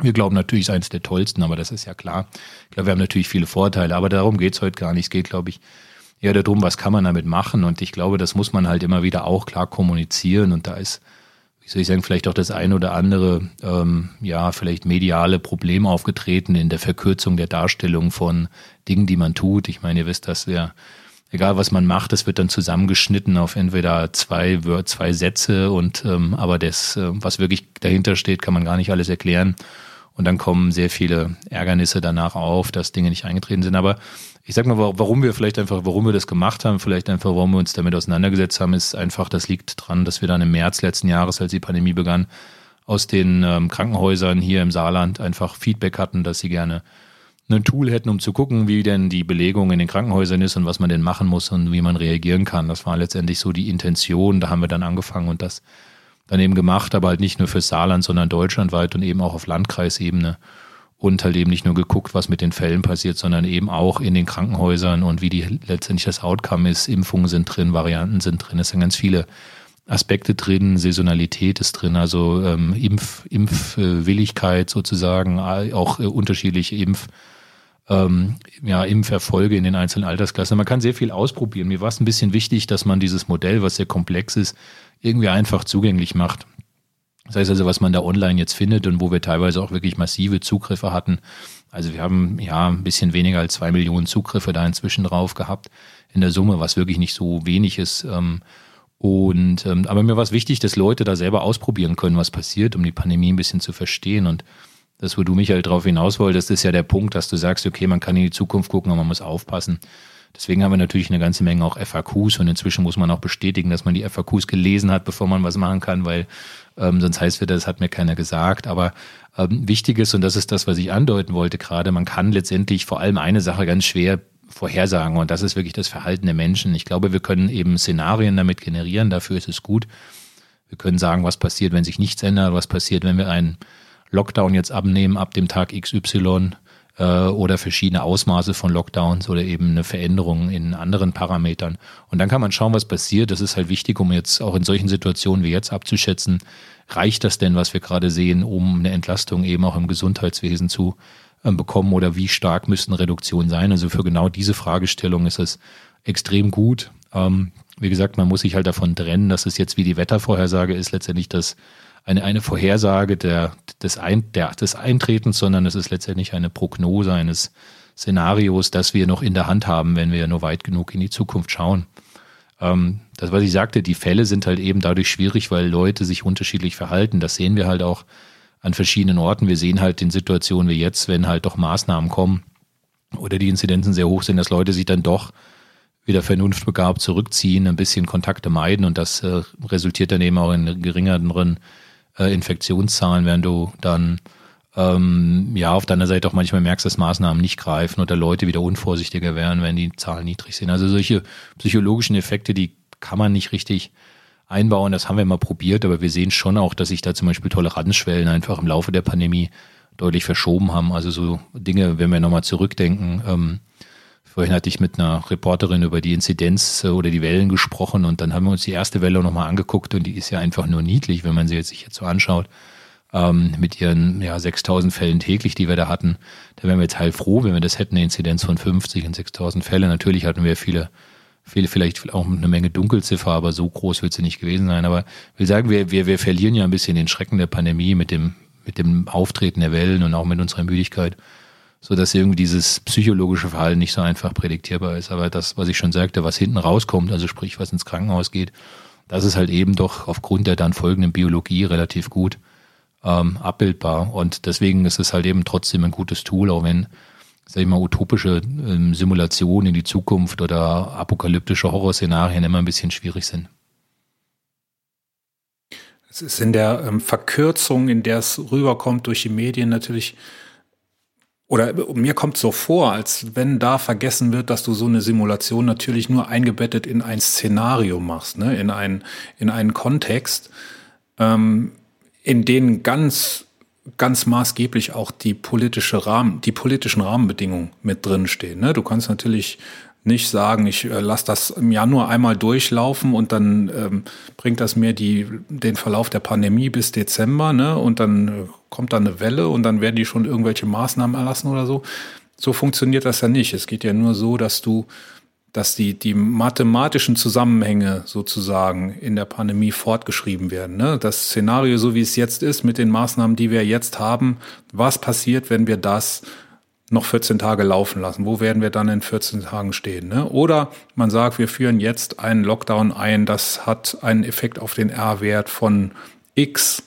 wir glauben natürlich, es ist eines der tollsten, aber das ist ja klar. Ich glaube, wir haben natürlich viele Vorteile, aber darum geht's heute gar nicht. Es geht, glaube ich, eher darum, was kann man damit machen. Und ich glaube, das muss man halt immer wieder auch klar kommunizieren. Und da ist, wie soll ich sagen, vielleicht auch das ein oder andere, ähm, ja, vielleicht mediale Problem aufgetreten in der Verkürzung der Darstellung von Dingen, die man tut. Ich meine, ihr wisst, dass wir egal was man macht, es wird dann zusammengeschnitten auf entweder zwei, zwei Sätze und ähm, aber das, äh, was wirklich dahinter steht, kann man gar nicht alles erklären. Und dann kommen sehr viele Ärgernisse danach auf, dass Dinge nicht eingetreten sind. Aber ich sag mal, warum wir vielleicht einfach, warum wir das gemacht haben, vielleicht einfach, warum wir uns damit auseinandergesetzt haben, ist einfach, das liegt dran, dass wir dann im März letzten Jahres, als die Pandemie begann, aus den ähm, Krankenhäusern hier im Saarland einfach Feedback hatten, dass sie gerne ein Tool hätten, um zu gucken, wie denn die Belegung in den Krankenhäusern ist und was man denn machen muss und wie man reagieren kann. Das war letztendlich so die Intention. Da haben wir dann angefangen und das dann eben gemacht, aber halt nicht nur fürs Saarland, sondern deutschlandweit und eben auch auf Landkreisebene und halt eben nicht nur geguckt, was mit den Fällen passiert, sondern eben auch in den Krankenhäusern und wie die letztendlich das Outcome ist. Impfungen sind drin, Varianten sind drin, es sind ganz viele Aspekte drin, Saisonalität ist drin, also ähm, Impf, Impfwilligkeit sozusagen, auch äh, unterschiedliche Impf ähm, ja, Impferfolge in den einzelnen Altersklassen. Man kann sehr viel ausprobieren. Mir war es ein bisschen wichtig, dass man dieses Modell, was sehr komplex ist, irgendwie einfach zugänglich macht. Das heißt also, was man da online jetzt findet und wo wir teilweise auch wirklich massive Zugriffe hatten. Also wir haben ja ein bisschen weniger als zwei Millionen Zugriffe da inzwischen drauf gehabt in der Summe, was wirklich nicht so wenig ist. Ähm, und ähm, aber mir war es wichtig, dass Leute da selber ausprobieren können, was passiert, um die Pandemie ein bisschen zu verstehen. Und das, wo du mich halt drauf hinaus wolltest, ist ja der Punkt, dass du sagst, okay, man kann in die Zukunft gucken, aber man muss aufpassen. Deswegen haben wir natürlich eine ganze Menge auch FAQs und inzwischen muss man auch bestätigen, dass man die FAQs gelesen hat, bevor man was machen kann, weil ähm, sonst heißt wieder, das hat mir keiner gesagt. Aber ähm, wichtig ist, und das ist das, was ich andeuten wollte gerade, man kann letztendlich vor allem eine Sache ganz schwer vorhersagen und das ist wirklich das Verhalten der Menschen. Ich glaube, wir können eben Szenarien damit generieren, dafür ist es gut. Wir können sagen, was passiert, wenn sich nichts ändert, was passiert, wenn wir einen Lockdown jetzt abnehmen ab dem Tag XY äh, oder verschiedene Ausmaße von Lockdowns oder eben eine Veränderung in anderen Parametern. Und dann kann man schauen, was passiert. Das ist halt wichtig, um jetzt auch in solchen Situationen wie jetzt abzuschätzen, reicht das denn, was wir gerade sehen, um eine Entlastung eben auch im Gesundheitswesen zu äh, bekommen oder wie stark müssten Reduktionen sein? Also für genau diese Fragestellung ist es extrem gut. Ähm, wie gesagt, man muss sich halt davon trennen, dass es jetzt wie die Wettervorhersage ist, letztendlich das eine, eine Vorhersage der, des, Ein, der, des Eintretens, sondern es ist letztendlich eine Prognose eines Szenarios, das wir noch in der Hand haben, wenn wir nur weit genug in die Zukunft schauen. Ähm, das, was ich sagte, die Fälle sind halt eben dadurch schwierig, weil Leute sich unterschiedlich verhalten. Das sehen wir halt auch an verschiedenen Orten. Wir sehen halt in Situationen wie jetzt, wenn halt doch Maßnahmen kommen oder die Inzidenzen sehr hoch sind, dass Leute sich dann doch wieder vernunftbegabt zurückziehen, ein bisschen Kontakte meiden und das äh, resultiert dann eben auch in geringeren äh, Infektionszahlen, während du dann ähm, ja auf deiner Seite auch manchmal merkst, dass Maßnahmen nicht greifen oder Leute wieder unvorsichtiger werden, wenn die Zahlen niedrig sind. Also solche psychologischen Effekte, die kann man nicht richtig einbauen. Das haben wir mal probiert, aber wir sehen schon auch, dass sich da zum Beispiel Toleranzschwellen einfach im Laufe der Pandemie deutlich verschoben haben. Also so Dinge, wenn wir nochmal zurückdenken, ähm, Vorhin hatte ich mit einer Reporterin über die Inzidenz äh, oder die Wellen gesprochen und dann haben wir uns die erste Welle nochmal angeguckt und die ist ja einfach nur niedlich, wenn man sie jetzt sich jetzt so anschaut. Ähm, mit ihren ja, 6000 Fällen täglich, die wir da hatten. Da wären wir jetzt halt froh, wenn wir das hätten, eine Inzidenz von 50 und 6000 Fälle. Natürlich hatten wir viele, viele, vielleicht auch eine Menge Dunkelziffer, aber so groß wird sie nicht gewesen sein. Aber ich will sagen, wir, wir, wir verlieren ja ein bisschen den Schrecken der Pandemie mit dem, mit dem Auftreten der Wellen und auch mit unserer Müdigkeit so dass irgendwie dieses psychologische Verhalten nicht so einfach prädiktierbar ist. Aber das, was ich schon sagte, was hinten rauskommt, also sprich, was ins Krankenhaus geht, das ist halt eben doch aufgrund der dann folgenden Biologie relativ gut ähm, abbildbar. Und deswegen ist es halt eben trotzdem ein gutes Tool, auch wenn, sag ich mal, utopische ähm, Simulationen in die Zukunft oder apokalyptische Horrorszenarien immer ein bisschen schwierig sind. Es ist in der ähm, Verkürzung, in der es rüberkommt durch die Medien natürlich oder mir kommt so vor, als wenn da vergessen wird, dass du so eine Simulation natürlich nur eingebettet in ein Szenario machst, ne? in, ein, in einen Kontext, ähm, in den ganz, ganz maßgeblich auch die politische Rahmen, die politischen Rahmenbedingungen mit drinstehen. Ne? Du kannst natürlich nicht sagen, ich äh, lasse das im Januar einmal durchlaufen und dann ähm, bringt das mir die, den Verlauf der Pandemie bis Dezember, ne? Und dann äh, kommt da eine Welle und dann werden die schon irgendwelche Maßnahmen erlassen oder so. So funktioniert das ja nicht. Es geht ja nur so, dass du, dass die, die mathematischen Zusammenhänge sozusagen in der Pandemie fortgeschrieben werden. Ne? Das Szenario, so wie es jetzt ist, mit den Maßnahmen, die wir jetzt haben, was passiert, wenn wir das noch 14 Tage laufen lassen. Wo werden wir dann in 14 Tagen stehen? Ne? Oder man sagt, wir führen jetzt einen Lockdown ein, das hat einen Effekt auf den R-Wert von X.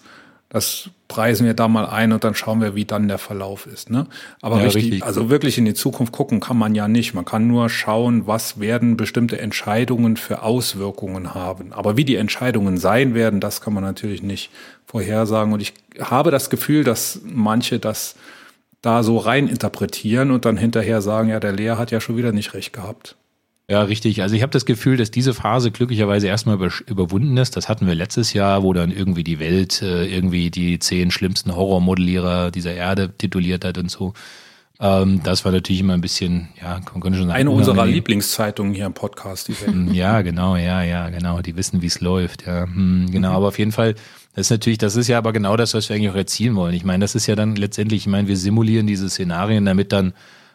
Das preisen wir da mal ein und dann schauen wir, wie dann der Verlauf ist. Ne? Aber ja, richtig, richtig, also wirklich in die Zukunft gucken kann man ja nicht. Man kann nur schauen, was werden bestimmte Entscheidungen für Auswirkungen haben. Aber wie die Entscheidungen sein werden, das kann man natürlich nicht vorhersagen. Und ich habe das Gefühl, dass manche das da so rein interpretieren und dann hinterher sagen, ja, der Lehrer hat ja schon wieder nicht recht gehabt. Ja, richtig. Also ich habe das Gefühl, dass diese Phase glücklicherweise erstmal über, überwunden ist. Das hatten wir letztes Jahr, wo dann irgendwie die Welt äh, irgendwie die zehn schlimmsten Horrormodellierer dieser Erde tituliert hat und so. Ähm, das war natürlich immer ein bisschen, ja, man könnte schon sagen. Eine unserer Lieblingszeitungen hier im Podcast. Die hm, ja, genau, ja, ja, genau. Die wissen, wie es läuft. Ja, hm, genau. Mhm. Aber auf jeden Fall das ist natürlich, das ist ja aber genau das, was wir eigentlich auch erzielen wollen. Ich meine, das ist ja dann letztendlich, ich meine, wir simulieren diese Szenarien, damit dann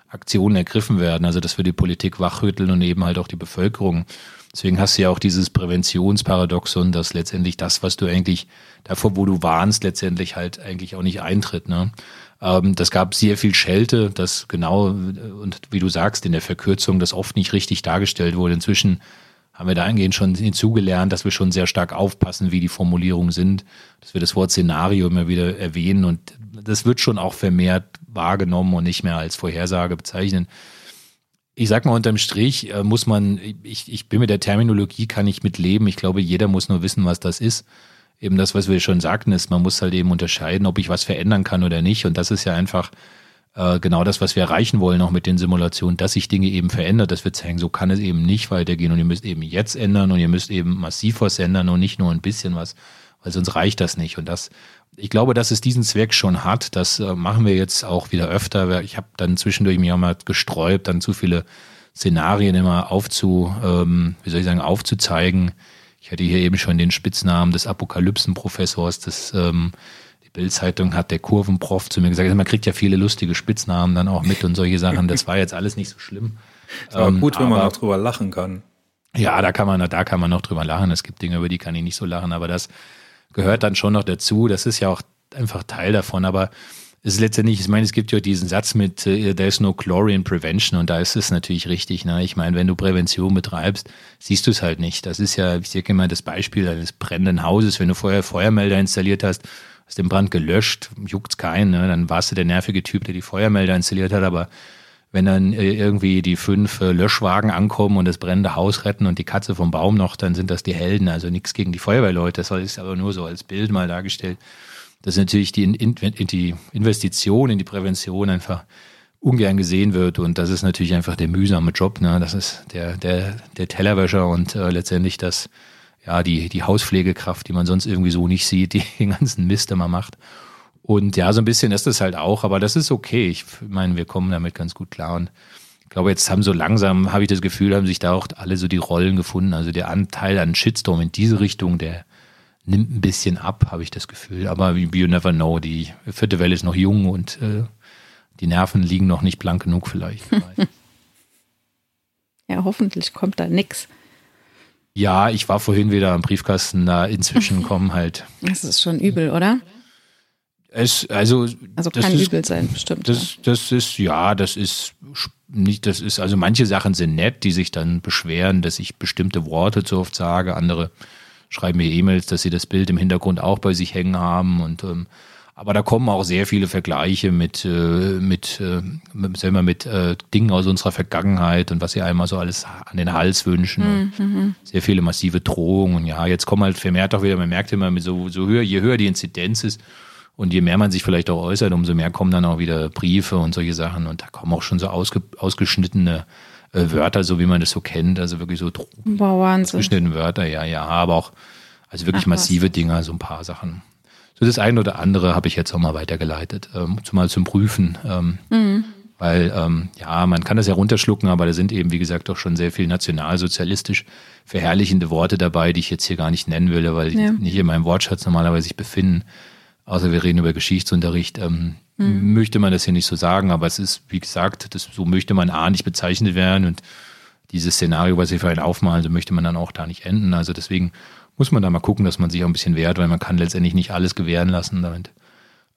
Aktionen ergriffen werden, also dass wir die Politik wachrütteln und eben halt auch die Bevölkerung. Deswegen hast du ja auch dieses Präventionsparadoxon, dass letztendlich das, was du eigentlich davor, wo du warnst, letztendlich halt eigentlich auch nicht eintritt. Ne? Ähm, das gab sehr viel Schelte, das genau, und wie du sagst, in der Verkürzung, das oft nicht richtig dargestellt wurde. Inzwischen haben wir dahingehend schon hinzugelernt, dass wir schon sehr stark aufpassen, wie die Formulierungen sind, dass wir das Wort Szenario immer wieder erwähnen und das wird schon auch vermehrt wahrgenommen und nicht mehr als Vorhersage bezeichnen. Ich sag mal, unterm Strich äh, muss man, ich, ich bin mit der Terminologie, kann ich mit leben. Ich glaube, jeder muss nur wissen, was das ist. Eben das, was wir schon sagten, ist, man muss halt eben unterscheiden, ob ich was verändern kann oder nicht. Und das ist ja einfach äh, genau das, was wir erreichen wollen, auch mit den Simulationen, dass sich Dinge eben verändern, dass wir zeigen, so kann es eben nicht weitergehen und ihr müsst eben jetzt ändern und ihr müsst eben massiv was ändern und nicht nur ein bisschen was, weil sonst reicht das nicht. Und das, ich glaube, dass es diesen Zweck schon hat. Das äh, machen wir jetzt auch wieder öfter. Ich habe dann zwischendurch mich auch mal gesträubt, dann zu viele Szenarien immer aufzu, ähm, wie soll ich sagen, aufzuzeigen. Ich hatte hier eben schon den Spitznamen des Apokalypsenprofessors, des ähm, Bildzeitung hat der Kurvenprof zu mir gesagt, man kriegt ja viele lustige Spitznamen dann auch mit und solche Sachen. Das war jetzt alles nicht so schlimm. Aber ähm, gut, wenn aber, man auch drüber lachen kann. Ja, da kann man, da kann man noch drüber lachen. Es gibt Dinge, über die kann ich nicht so lachen, aber das gehört dann schon noch dazu. Das ist ja auch einfach Teil davon. Aber es ist letztendlich, ich meine, es gibt ja diesen Satz mit uh, There's no glory in prevention und da ist es natürlich richtig. Ne? Ich meine, wenn du Prävention betreibst, siehst du es halt nicht. Das ist ja, ich sage immer das Beispiel eines brennenden Hauses. Wenn du vorher Feuermelder installiert hast, hast den Brand gelöscht, juckt's keinen, ne? dann warst du der nervige Typ, der die Feuermelder installiert hat, aber wenn dann äh, irgendwie die fünf äh, Löschwagen ankommen und das brennende Haus retten und die Katze vom Baum noch, dann sind das die Helden. Also nichts gegen die Feuerwehrleute. Das ist aber nur so als Bild mal dargestellt. Dass natürlich die, in, die Investition in die Prävention einfach ungern gesehen wird und das ist natürlich einfach der mühsame Job. Ne? Das ist der, der, der Tellerwäscher und äh, letztendlich das ja, die, die Hauspflegekraft, die man sonst irgendwie so nicht sieht, die den ganzen Mist immer macht. Und ja, so ein bisschen ist das halt auch, aber das ist okay. Ich meine, wir kommen damit ganz gut klar. Und ich glaube, jetzt haben so langsam, habe ich das Gefühl, haben sich da auch alle so die Rollen gefunden. Also der Anteil an Shitstorm in diese Richtung, der nimmt ein bisschen ab, habe ich das Gefühl. Aber you never know. Die vierte Welle ist noch jung und äh, die Nerven liegen noch nicht blank genug vielleicht. ja, hoffentlich kommt da nichts. Ja, ich war vorhin wieder am Briefkasten, da inzwischen kommen halt. Das ist schon übel, oder? Es, also, also kann ist, übel sein, bestimmt. Das, das ist, ja, das ist nicht, das ist, also manche Sachen sind nett, die sich dann beschweren, dass ich bestimmte Worte zu oft sage. Andere schreiben mir E-Mails, dass sie das Bild im Hintergrund auch bei sich hängen haben und ähm, aber da kommen auch sehr viele Vergleiche mit, äh, mit, äh, sagen wir, mit äh, Dingen aus unserer Vergangenheit und was sie einmal so alles an den Hals wünschen. Mhm. mhm. Sehr viele massive Drohungen. Ja, jetzt kommen halt vermehrt auch wieder, man merkt immer, so, so höher, je höher die Inzidenz ist und je mehr man sich vielleicht auch äußert, umso mehr kommen dann auch wieder Briefe und solche Sachen. Und da kommen auch schon so ausge, ausgeschnittene äh, Wörter, so wie man das so kennt. Also wirklich so wow, ausgeschnittene Wörter, ja, ja, aber auch also wirklich Ach, massive Dinge, so ein paar Sachen. So das eine oder andere habe ich jetzt auch mal weitergeleitet, ähm, zumal zum Prüfen. Ähm, mhm. Weil, ähm, ja, man kann das ja runterschlucken, aber da sind eben, wie gesagt, auch schon sehr viel nationalsozialistisch verherrlichende Worte dabei, die ich jetzt hier gar nicht nennen will, weil ja. die nicht in meinem Wortschatz normalerweise sich befinden. Außer wir reden über Geschichtsunterricht. Ähm, mhm. Möchte man das hier nicht so sagen, aber es ist, wie gesagt, das, so möchte man A nicht bezeichnet werden und dieses Szenario, was Sie für einen aufmalen, so möchte man dann auch da nicht enden. Also deswegen muss man da mal gucken, dass man sich auch ein bisschen wehrt, weil man kann letztendlich nicht alles gewähren lassen. Damit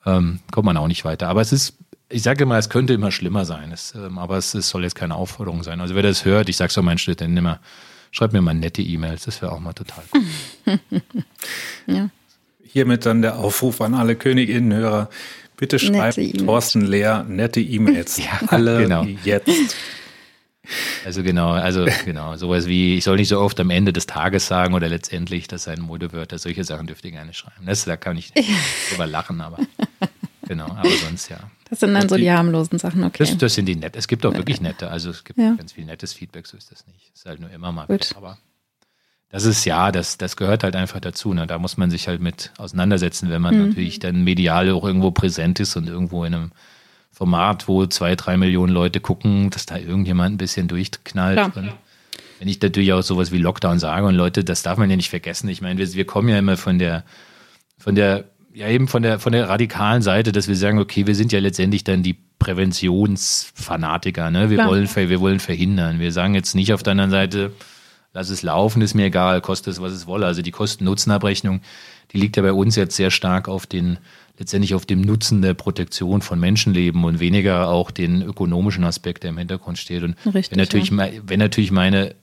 ähm, kommt man auch nicht weiter. Aber es ist, ich sage immer, es könnte immer schlimmer sein. Es, ähm, aber es, es, soll jetzt keine Aufforderung sein. Also wer das hört, ich sage es auch meinen Studenten immer, schreibt mir mal nette E-Mails. Das wäre auch mal total cool. ja. Hiermit dann der Aufruf an alle Königinnenhörer. Bitte schreibt e Thorsten Lehr nette E-Mails. ja, alle genau. jetzt. Also genau, also genau, sowas wie, ich soll nicht so oft am Ende des Tages sagen oder letztendlich, das seien Modewörter, solche Sachen dürfte ich gerne schreiben. Das, da kann ich drüber lachen, aber genau, aber sonst ja. Das sind dann so die harmlosen Sachen, okay. Das, das sind die nette, es gibt auch wirklich nette, also es gibt ja. ganz viel nettes Feedback, so ist das nicht. Es ist halt nur immer mal, Gut. aber das ist ja, das, das gehört halt einfach dazu. Ne? Da muss man sich halt mit auseinandersetzen, wenn man mhm. natürlich dann medial auch irgendwo präsent ist und irgendwo in einem Format, wo zwei, drei Millionen Leute gucken, dass da irgendjemand ein bisschen durchknallt. Ja. wenn ich natürlich auch sowas wie Lockdown sage und Leute, das darf man ja nicht vergessen. Ich meine, wir, wir kommen ja immer von der, von der, ja eben von der, von der radikalen Seite, dass wir sagen, okay, wir sind ja letztendlich dann die Präventionsfanatiker. Ne? Wir, wollen, wir wollen verhindern. Wir sagen jetzt nicht auf der anderen Seite, lass es laufen, ist mir egal, kostet es, was es wolle. Also die Kosten-Nutzen-Abrechnung, die liegt ja bei uns jetzt sehr stark auf den, letztendlich auf dem Nutzen der Protektion von Menschenleben und weniger auch den ökonomischen Aspekt, der im Hintergrund steht. Und Richtig, wenn natürlich, ja. wenn natürlich meine,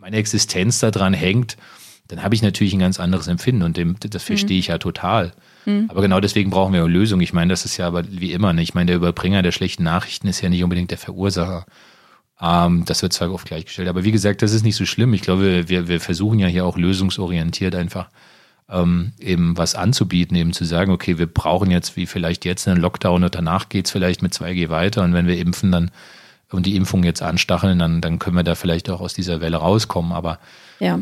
meine Existenz daran hängt, dann habe ich natürlich ein ganz anderes Empfinden und dem, das verstehe mhm. ich ja total. Mhm. Aber genau deswegen brauchen wir eine Lösung. Ich meine, das ist ja aber wie immer, ne? ich meine, der Überbringer der schlechten Nachrichten ist ja nicht unbedingt der Verursacher. Ähm, das wird zwar oft gleichgestellt. Aber wie gesagt, das ist nicht so schlimm. Ich glaube, wir, wir versuchen ja hier auch lösungsorientiert einfach ähm, eben was anzubieten, eben zu sagen, okay, wir brauchen jetzt wie vielleicht jetzt einen Lockdown und danach geht es vielleicht mit 2G weiter und wenn wir impfen, dann und die Impfung jetzt anstacheln, dann, dann können wir da vielleicht auch aus dieser Welle rauskommen. Aber ja.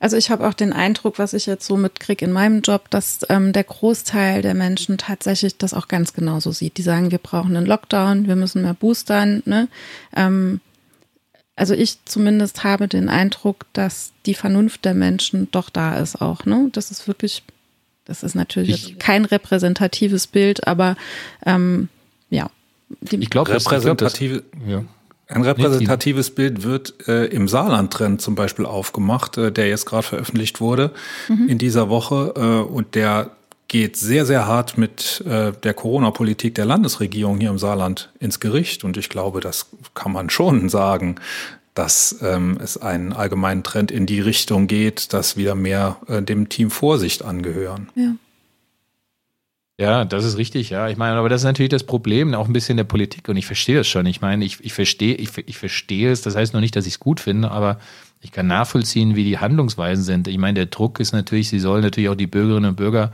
Also ich habe auch den Eindruck, was ich jetzt so mitkriege in meinem Job, dass ähm, der Großteil der Menschen tatsächlich das auch ganz genauso sieht. Die sagen, wir brauchen einen Lockdown, wir müssen mehr boostern. Ne? Ähm, also ich zumindest habe den Eindruck, dass die Vernunft der Menschen doch da ist auch. Ne? Das ist wirklich, das ist natürlich ich, kein repräsentatives Bild, aber ähm, ja. ich glaube, repräsentative, ja. Ein repräsentatives Bild wird äh, im Saarland-Trend zum Beispiel aufgemacht, äh, der jetzt gerade veröffentlicht wurde mhm. in dieser Woche. Äh, und der geht sehr, sehr hart mit äh, der Corona-Politik der Landesregierung hier im Saarland ins Gericht. Und ich glaube, das kann man schon sagen, dass ähm, es einen allgemeinen Trend in die Richtung geht, dass wieder mehr äh, dem Team Vorsicht angehören. Ja. Ja, das ist richtig, ja. Ich meine, aber das ist natürlich das Problem, auch ein bisschen der Politik und ich verstehe das schon. Ich meine, ich, ich verstehe, ich, ich verstehe es, das heißt noch nicht, dass ich es gut finde, aber ich kann nachvollziehen, wie die Handlungsweisen sind. Ich meine, der Druck ist natürlich, sie sollen natürlich auch die Bürgerinnen und Bürger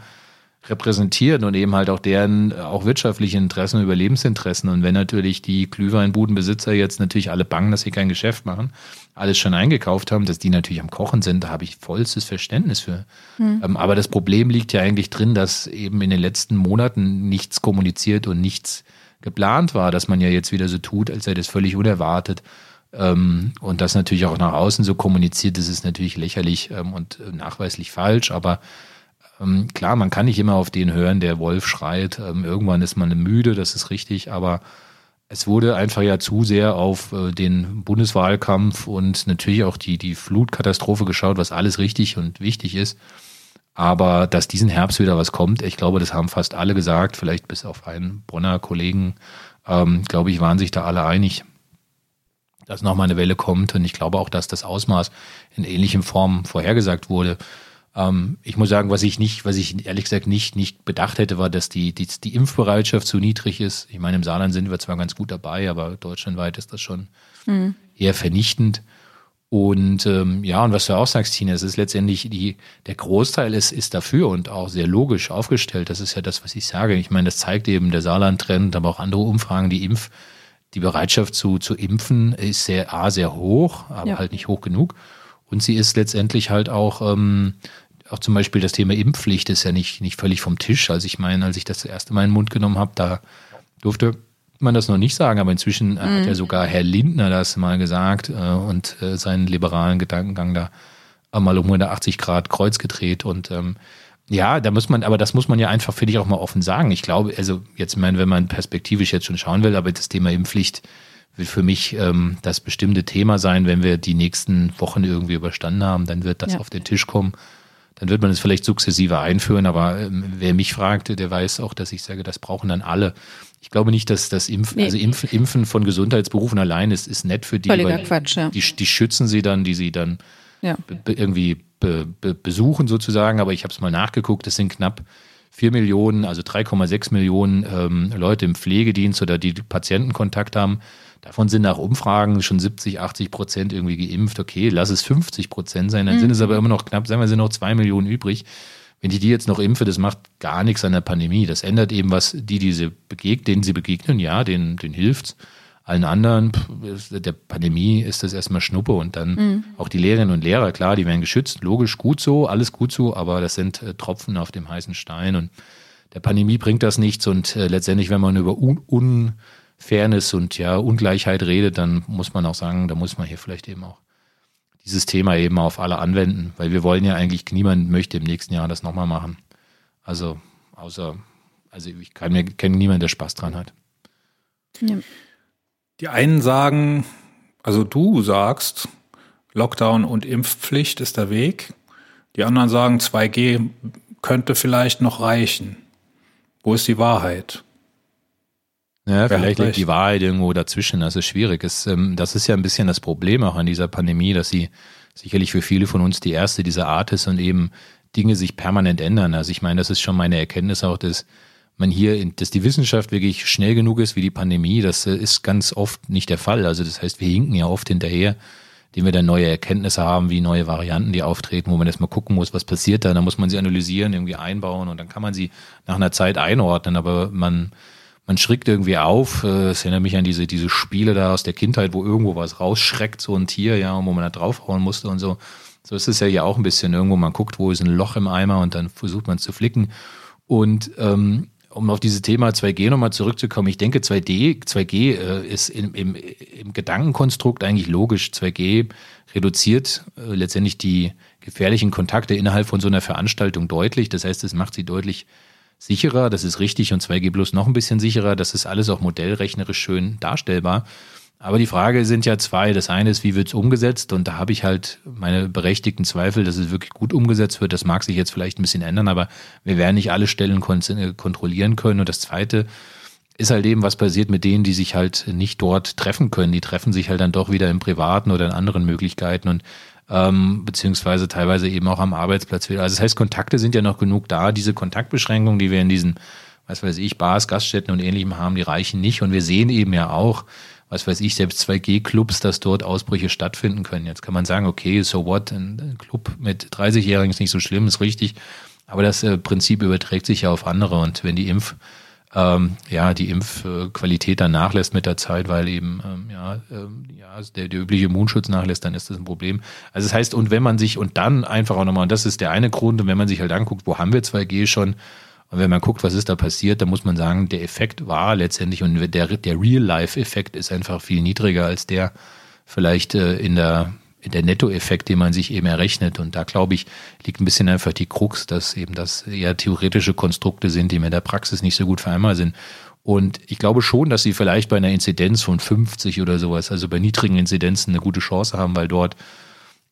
repräsentieren und eben halt auch deren auch wirtschaftliche Interessen Überlebensinteressen. Und wenn natürlich die Glühweinbudenbesitzer jetzt natürlich alle bangen, dass sie kein Geschäft machen, alles schon eingekauft haben, dass die natürlich am Kochen sind, da habe ich vollstes Verständnis für. Mhm. aber das Problem liegt ja eigentlich drin, dass eben in den letzten Monaten nichts kommuniziert und nichts geplant war, dass man ja jetzt wieder so tut, als sei das völlig unerwartet. Ähm, und das natürlich auch nach außen so kommuniziert, das ist natürlich lächerlich ähm, und äh, nachweislich falsch, aber ähm, klar, man kann nicht immer auf den hören, der Wolf schreit. Ähm, irgendwann ist man müde, das ist richtig, aber es wurde einfach ja zu sehr auf äh, den Bundeswahlkampf und natürlich auch die, die Flutkatastrophe geschaut, was alles richtig und wichtig ist. Aber dass diesen Herbst wieder was kommt, ich glaube, das haben fast alle gesagt, vielleicht bis auf einen Bonner Kollegen, ähm, glaube ich, waren sich da alle einig, dass nochmal eine Welle kommt. Und ich glaube auch, dass das Ausmaß in ähnlichen Formen vorhergesagt wurde. Ähm, ich muss sagen, was ich nicht, was ich ehrlich gesagt nicht, nicht bedacht hätte, war, dass die, die, die Impfbereitschaft zu niedrig ist. Ich meine, im Saarland sind wir zwar ganz gut dabei, aber deutschlandweit ist das schon mhm. eher vernichtend. Und ähm, ja, und was du auch sagst, Tina, es ist letztendlich die, der Großteil ist, ist dafür und auch sehr logisch aufgestellt. Das ist ja das, was ich sage. Ich meine, das zeigt eben der Saarland-Trend, aber auch andere Umfragen, die Impf, die Bereitschaft zu, zu impfen ist sehr, A, sehr hoch, aber ja. halt nicht hoch genug. Und sie ist letztendlich halt auch ähm, auch zum Beispiel das Thema Impfpflicht ist ja nicht, nicht völlig vom Tisch. Also ich meine, als ich das, erste Mal in den Mund genommen habe, da durfte man das noch nicht sagen, aber inzwischen mhm. hat ja sogar Herr Lindner das mal gesagt äh, und äh, seinen liberalen Gedankengang da mal um 180 Grad kreuz gedreht und ähm, ja, da muss man, aber das muss man ja einfach, finde ich, auch mal offen sagen. Ich glaube, also jetzt, mein, wenn man perspektivisch jetzt schon schauen will, aber das Thema Impfpflicht wird für mich ähm, das bestimmte Thema sein, wenn wir die nächsten Wochen irgendwie überstanden haben, dann wird das ja. auf den Tisch kommen dann wird man es vielleicht sukzessive einführen, aber ähm, wer mich fragte, der weiß auch, dass ich sage, das brauchen dann alle. Ich glaube nicht, dass das Impfen, nee. also Impf, Impfen von Gesundheitsberufen allein ist, ist nett für die, Völliger Quatsch, ja. die, die schützen sie dann, die sie dann ja. irgendwie be, be, besuchen sozusagen, aber ich habe es mal nachgeguckt, es sind knapp vier Millionen, also 3,6 Millionen ähm, Leute im Pflegedienst oder die Patientenkontakt haben. Davon sind nach Umfragen schon 70, 80 Prozent irgendwie geimpft. Okay, lass es 50 Prozent sein, dann mhm. sind es aber immer noch knapp, sagen wir, sind noch zwei Millionen übrig. Wenn ich die jetzt noch impfe, das macht gar nichts an der Pandemie. Das ändert eben was, die, diese begegnen, denen sie begegnen, ja, denen, denen hilft's. Allen anderen, der Pandemie ist das erstmal Schnuppe und dann mhm. auch die Lehrerinnen und Lehrer, klar, die werden geschützt, logisch, gut so, alles gut so, aber das sind äh, Tropfen auf dem heißen Stein und der Pandemie bringt das nichts und äh, letztendlich, wenn man über un, un Fairness und ja Ungleichheit redet, dann muss man auch sagen, da muss man hier vielleicht eben auch dieses Thema eben auf alle anwenden, weil wir wollen ja eigentlich, niemand möchte im nächsten Jahr das nochmal machen. Also außer, also ich kann mir kenne niemanden, der Spaß dran hat. Ja. Die einen sagen, also du sagst, Lockdown und Impfpflicht ist der Weg. Die anderen sagen, 2G könnte vielleicht noch reichen. Wo ist die Wahrheit? Ja, vielleicht liegt die Wahrheit irgendwo dazwischen. Das ist schwierig. Es, ähm, das ist ja ein bisschen das Problem auch an dieser Pandemie, dass sie sicherlich für viele von uns die erste dieser Art ist und eben Dinge sich permanent ändern. Also ich meine, das ist schon meine Erkenntnis auch, dass man hier, dass die Wissenschaft wirklich schnell genug ist wie die Pandemie. Das äh, ist ganz oft nicht der Fall. Also das heißt, wir hinken ja oft hinterher, indem wir dann neue Erkenntnisse haben, wie neue Varianten, die auftreten, wo man erstmal gucken muss, was passiert da. Dann muss man sie analysieren, irgendwie einbauen und dann kann man sie nach einer Zeit einordnen. Aber man man schrickt irgendwie auf. Äh, es erinnert mich an diese, diese Spiele da aus der Kindheit, wo irgendwo was rausschreckt, so ein Tier, ja, wo man da draufhauen musste und so. So ist es ja hier auch ein bisschen irgendwo. Man guckt, wo ist ein Loch im Eimer und dann versucht man es zu flicken. Und ähm, um auf dieses Thema 2G nochmal zurückzukommen, ich denke 2D, 2G äh, ist im, im, im Gedankenkonstrukt eigentlich logisch. 2G reduziert äh, letztendlich die gefährlichen Kontakte innerhalb von so einer Veranstaltung deutlich. Das heißt, es macht sie deutlich sicherer, das ist richtig und 2G Plus noch ein bisschen sicherer, das ist alles auch modellrechnerisch schön darstellbar. Aber die Frage sind ja zwei. Das eine ist, wie wird es umgesetzt? Und da habe ich halt meine berechtigten Zweifel, dass es wirklich gut umgesetzt wird. Das mag sich jetzt vielleicht ein bisschen ändern, aber wir werden nicht alle Stellen äh, kontrollieren können. Und das zweite ist halt eben, was passiert mit denen, die sich halt nicht dort treffen können. Die treffen sich halt dann doch wieder im Privaten oder in anderen Möglichkeiten. Und ähm, beziehungsweise teilweise eben auch am Arbeitsplatz wieder. Also das heißt, Kontakte sind ja noch genug da. Diese Kontaktbeschränkungen, die wir in diesen, was weiß ich, Bars, Gaststätten und ähnlichem haben, die reichen nicht. Und wir sehen eben ja auch, was weiß ich, selbst 2G-Clubs, dass dort Ausbrüche stattfinden können. Jetzt kann man sagen, okay, so what, ein Club mit 30-Jährigen ist nicht so schlimm, ist richtig. Aber das äh, Prinzip überträgt sich ja auf andere. Und wenn die Impf- ähm, ja, die Impfqualität dann nachlässt mit der Zeit, weil eben ähm, ja, ähm, ja der, der übliche Immunschutz nachlässt, dann ist das ein Problem. Also das heißt, und wenn man sich, und dann einfach auch nochmal, und das ist der eine Grund, und wenn man sich halt anguckt, wo haben wir 2G schon, und wenn man guckt, was ist da passiert, dann muss man sagen, der Effekt war letztendlich, und der, der Real-Life-Effekt ist einfach viel niedriger als der vielleicht äh, in der der Nettoeffekt, den man sich eben errechnet. Und da glaube ich, liegt ein bisschen einfach die Krux, dass eben das eher theoretische Konstrukte sind, die mit der Praxis nicht so gut vereinbar sind. Und ich glaube schon, dass sie vielleicht bei einer Inzidenz von 50 oder sowas, also bei niedrigen Inzidenzen eine gute Chance haben, weil dort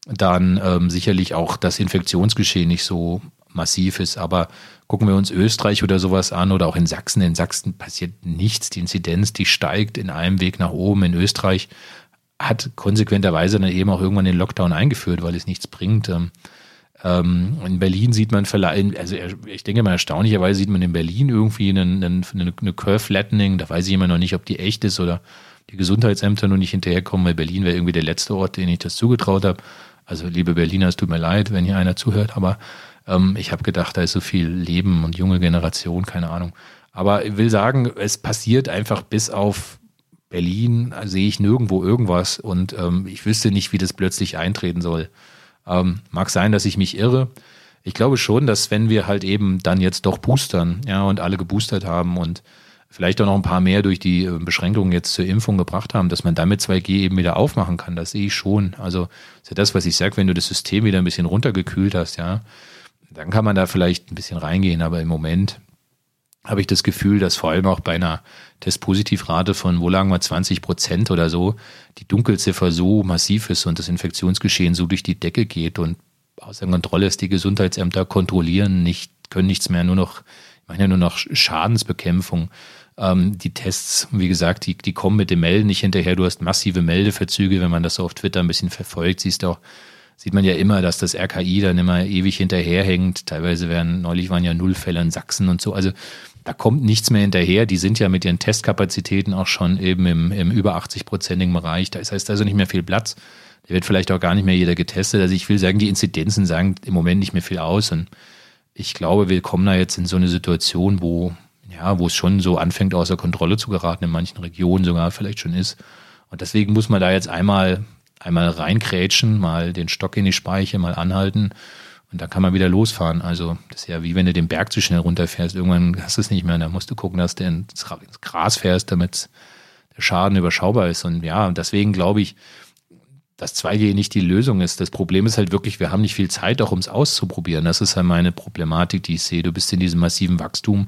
dann ähm, sicherlich auch das Infektionsgeschehen nicht so massiv ist. Aber gucken wir uns Österreich oder sowas an oder auch in Sachsen. In Sachsen passiert nichts. Die Inzidenz, die steigt in einem Weg nach oben. In Österreich hat konsequenterweise dann eben auch irgendwann den Lockdown eingeführt, weil es nichts bringt. Ähm, ähm, in Berlin sieht man vielleicht, also ich denke mal erstaunlicherweise sieht man in Berlin irgendwie eine, eine, eine Curve Flattening. Da weiß ich immer noch nicht, ob die echt ist oder die Gesundheitsämter noch nicht hinterherkommen, weil Berlin wäre irgendwie der letzte Ort, den ich das zugetraut habe. Also liebe Berliner, es tut mir leid, wenn hier einer zuhört, aber ähm, ich habe gedacht, da ist so viel Leben und junge Generation, keine Ahnung. Aber ich will sagen, es passiert einfach bis auf Berlin sehe ich nirgendwo irgendwas und ähm, ich wüsste nicht, wie das plötzlich eintreten soll. Ähm, mag sein, dass ich mich irre. Ich glaube schon, dass wenn wir halt eben dann jetzt doch boostern, ja, und alle geboostert haben und vielleicht auch noch ein paar mehr durch die äh, Beschränkungen jetzt zur Impfung gebracht haben, dass man damit 2G eben wieder aufmachen kann. Das sehe ich schon. Also ist ja das, was ich sage, wenn du das System wieder ein bisschen runtergekühlt hast, ja, dann kann man da vielleicht ein bisschen reingehen, aber im Moment habe ich das Gefühl, dass vor allem auch bei einer Testpositivrate von, wo lagen wir, 20 Prozent oder so, die Dunkelziffer so massiv ist und das Infektionsgeschehen so durch die Decke geht und außer Kontrolle ist, die Gesundheitsämter kontrollieren nicht, können nichts mehr, nur noch, ich meine ja nur noch Schadensbekämpfung. Ähm, die Tests, wie gesagt, die, die kommen mit dem Melden nicht hinterher. Du hast massive Meldeverzüge, wenn man das so auf Twitter ein bisschen verfolgt, siehst du auch, sieht man ja immer, dass das RKI dann immer ewig hinterherhängt. Teilweise werden, neulich waren ja Nullfälle in Sachsen und so. Also da kommt nichts mehr hinterher. Die sind ja mit ihren Testkapazitäten auch schon eben im, im über 80-prozentigen Bereich. Da ist heißt also nicht mehr viel Platz. Da wird vielleicht auch gar nicht mehr jeder getestet. Also ich will sagen, die Inzidenzen sagen im Moment nicht mehr viel aus. Und ich glaube, wir kommen da jetzt in so eine Situation, wo, ja, wo es schon so anfängt, außer Kontrolle zu geraten, in manchen Regionen sogar vielleicht schon ist. Und deswegen muss man da jetzt einmal, einmal reinkrätschen, mal den Stock in die Speiche, mal anhalten und dann kann man wieder losfahren. Also das ist ja wie wenn du den Berg zu schnell runterfährst. Irgendwann hast du es nicht mehr. Da musst du gucken, dass du ins Gras fährst, damit der Schaden überschaubar ist. Und ja, deswegen glaube ich, dass 2G nicht die Lösung ist. Das Problem ist halt wirklich, wir haben nicht viel Zeit, auch um es auszuprobieren. Das ist halt meine Problematik, die ich sehe. Du bist in diesem massiven Wachstum.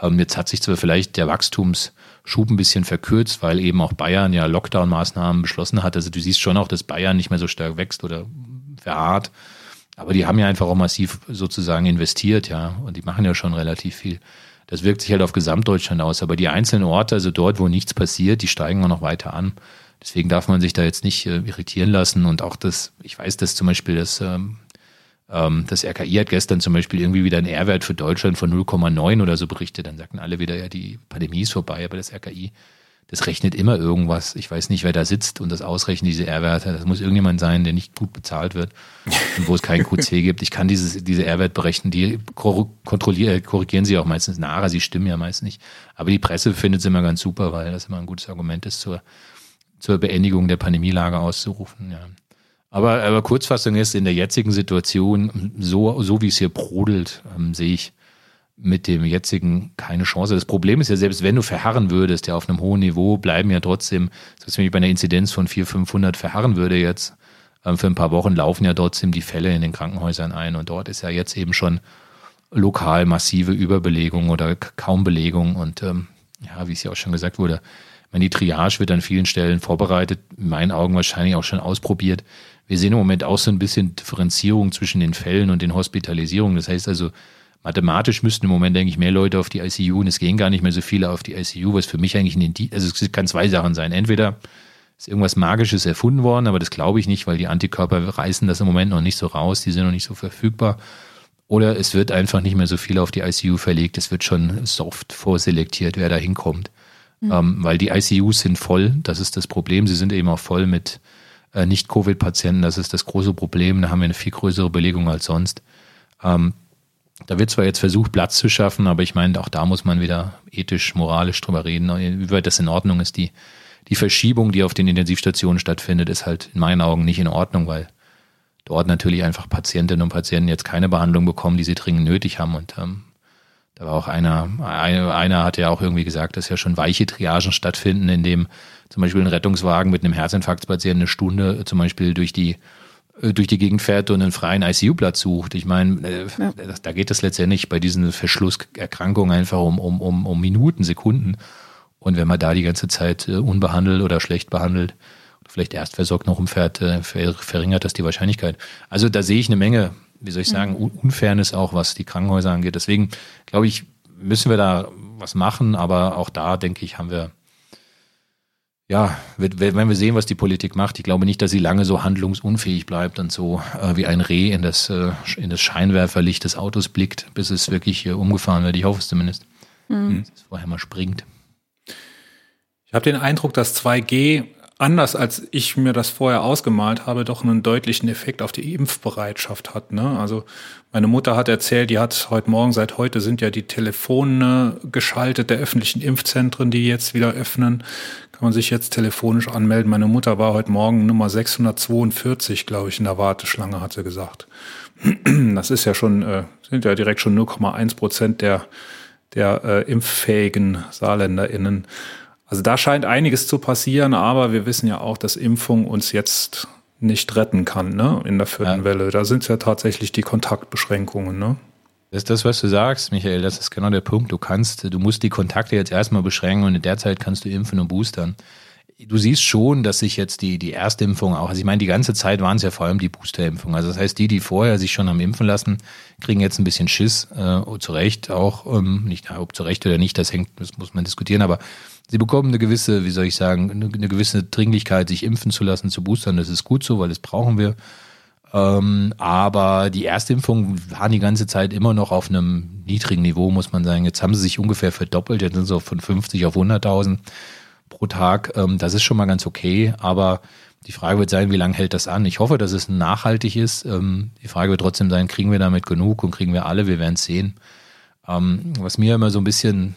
Ähm, jetzt hat sich zwar vielleicht der Wachstums Schub ein bisschen verkürzt, weil eben auch Bayern ja Lockdown-Maßnahmen beschlossen hat. Also du siehst schon auch, dass Bayern nicht mehr so stark wächst oder verharrt. Aber die haben ja einfach auch massiv sozusagen investiert, ja. Und die machen ja schon relativ viel. Das wirkt sich halt auf Gesamtdeutschland aus. Aber die einzelnen Orte, also dort, wo nichts passiert, die steigen auch noch weiter an. Deswegen darf man sich da jetzt nicht äh, irritieren lassen. Und auch das, ich weiß, dass zum Beispiel das, ähm, ähm, das RKI hat gestern zum Beispiel irgendwie wieder einen R-Wert für Deutschland von 0,9 oder so berichtet. Dann sagten alle wieder, ja, die Pandemie ist vorbei. Aber das RKI das rechnet immer irgendwas. Ich weiß nicht, wer da sitzt und das ausrechnet, diese R-Werte. Das muss irgendjemand sein, der nicht gut bezahlt wird und wo es keinen QC gibt. Ich kann dieses, diese R-Wert berechnen, die kontrollieren, korrigieren sie auch meistens nachher, sie stimmen ja meist nicht. Aber die Presse findet es immer ganz super, weil das immer ein gutes Argument ist, zur, zur Beendigung der Pandemielage auszurufen. Ja. Aber, aber Kurzfassung ist, in der jetzigen Situation, so, so wie es hier brodelt, ähm, sehe ich mit dem jetzigen keine Chance. Das Problem ist ja, selbst wenn du verharren würdest, ja auf einem hohen Niveau, bleiben ja trotzdem, selbst wenn ich bei einer Inzidenz von 400, 500 verharren würde jetzt, ähm, für ein paar Wochen laufen ja trotzdem die Fälle in den Krankenhäusern ein und dort ist ja jetzt eben schon lokal massive Überbelegung oder kaum Belegung und ähm, ja, wie es ja auch schon gesagt wurde, meine, die Triage wird an vielen Stellen vorbereitet, in meinen Augen wahrscheinlich auch schon ausprobiert. Wir sehen im Moment auch so ein bisschen Differenzierung zwischen den Fällen und den Hospitalisierungen. Das heißt also, mathematisch müssten im Moment, denke ich, mehr Leute auf die ICU und es gehen gar nicht mehr so viele auf die ICU, was für mich eigentlich ein Indiz, also es kann zwei Sachen sein. Entweder ist irgendwas Magisches erfunden worden, aber das glaube ich nicht, weil die Antikörper reißen das im Moment noch nicht so raus, die sind noch nicht so verfügbar. Oder es wird einfach nicht mehr so viel auf die ICU verlegt, es wird schon soft vorselektiert, wer da hinkommt. Mhm. Ähm, weil die ICUs sind voll, das ist das Problem. Sie sind eben auch voll mit äh, Nicht-Covid-Patienten, das ist das große Problem. Da haben wir eine viel größere Belegung als sonst. Ähm, da wird zwar jetzt versucht, Platz zu schaffen, aber ich meine, auch da muss man wieder ethisch, moralisch drüber reden, wie weit das in Ordnung ist. Die, die Verschiebung, die auf den Intensivstationen stattfindet, ist halt in meinen Augen nicht in Ordnung, weil dort natürlich einfach Patientinnen und Patienten jetzt keine Behandlung bekommen, die sie dringend nötig haben. Und ähm, da war auch einer, einer, einer hat ja auch irgendwie gesagt, dass ja schon weiche Triagen stattfinden, in dem zum Beispiel ein Rettungswagen mit einem Herzinfarktpatienten eine Stunde zum Beispiel durch die durch die Gegend fährt und einen freien ICU-Platz sucht. Ich meine, äh, ja. da geht es letztendlich bei diesen Verschlusserkrankungen einfach um, um, um, um Minuten, Sekunden. Und wenn man da die ganze Zeit äh, unbehandelt oder schlecht behandelt, vielleicht erst versorgt noch umfährt, verringert das die Wahrscheinlichkeit. Also da sehe ich eine Menge, wie soll ich sagen, mhm. Unfairness auch, was die Krankenhäuser angeht. Deswegen glaube ich, müssen wir da was machen, aber auch da denke ich, haben wir ja, wenn wir sehen, was die Politik macht, ich glaube nicht, dass sie lange so handlungsunfähig bleibt und so äh, wie ein Reh in das, äh, in das Scheinwerferlicht des Autos blickt, bis es wirklich äh, umgefahren wird. Ich hoffe es zumindest. Mhm. Dass es vorher mal springt. Ich habe den Eindruck, dass 2G anders als ich mir das vorher ausgemalt habe, doch einen deutlichen Effekt auf die Impfbereitschaft hat. Ne? Also meine Mutter hat erzählt, die hat heute Morgen, seit heute sind ja die Telefone geschaltet der öffentlichen Impfzentren, die jetzt wieder öffnen. Kann man sich jetzt telefonisch anmelden. Meine Mutter war heute Morgen Nummer 642, glaube ich, in der Warteschlange, hat sie gesagt. Das ist ja schon, äh, sind ja direkt schon 0,1 Prozent der, der äh, impffähigen SaarländerInnen. Also da scheint einiges zu passieren, aber wir wissen ja auch, dass Impfung uns jetzt nicht retten kann, ne, in der vierten ja. Welle. Da sind es ja tatsächlich die Kontaktbeschränkungen, ne? Das ist das, was du sagst, Michael. Das ist genau der Punkt. Du kannst, du musst die Kontakte jetzt erstmal beschränken und in der Zeit kannst du impfen und boostern. Du siehst schon, dass sich jetzt die, die Erstimpfung auch, also ich meine, die ganze Zeit waren es ja vor allem die Boosterimpfung. Also das heißt, die, die vorher sich schon haben impfen lassen, kriegen jetzt ein bisschen Schiss, äh, zu Recht auch, ähm, nicht, ob zu Recht oder nicht, das hängt, das muss man diskutieren, aber Sie bekommen eine gewisse, wie soll ich sagen, eine, eine gewisse Dringlichkeit, sich impfen zu lassen, zu boostern. Das ist gut so, weil das brauchen wir. Ähm, aber die Erstimpfungen waren die ganze Zeit immer noch auf einem niedrigen Niveau, muss man sagen. Jetzt haben sie sich ungefähr verdoppelt. Jetzt sind sie von 50 auf 100.000 pro Tag. Ähm, das ist schon mal ganz okay. Aber die Frage wird sein, wie lange hält das an? Ich hoffe, dass es nachhaltig ist. Ähm, die Frage wird trotzdem sein, kriegen wir damit genug und kriegen wir alle? Wir werden es sehen. Ähm, was mir immer so ein bisschen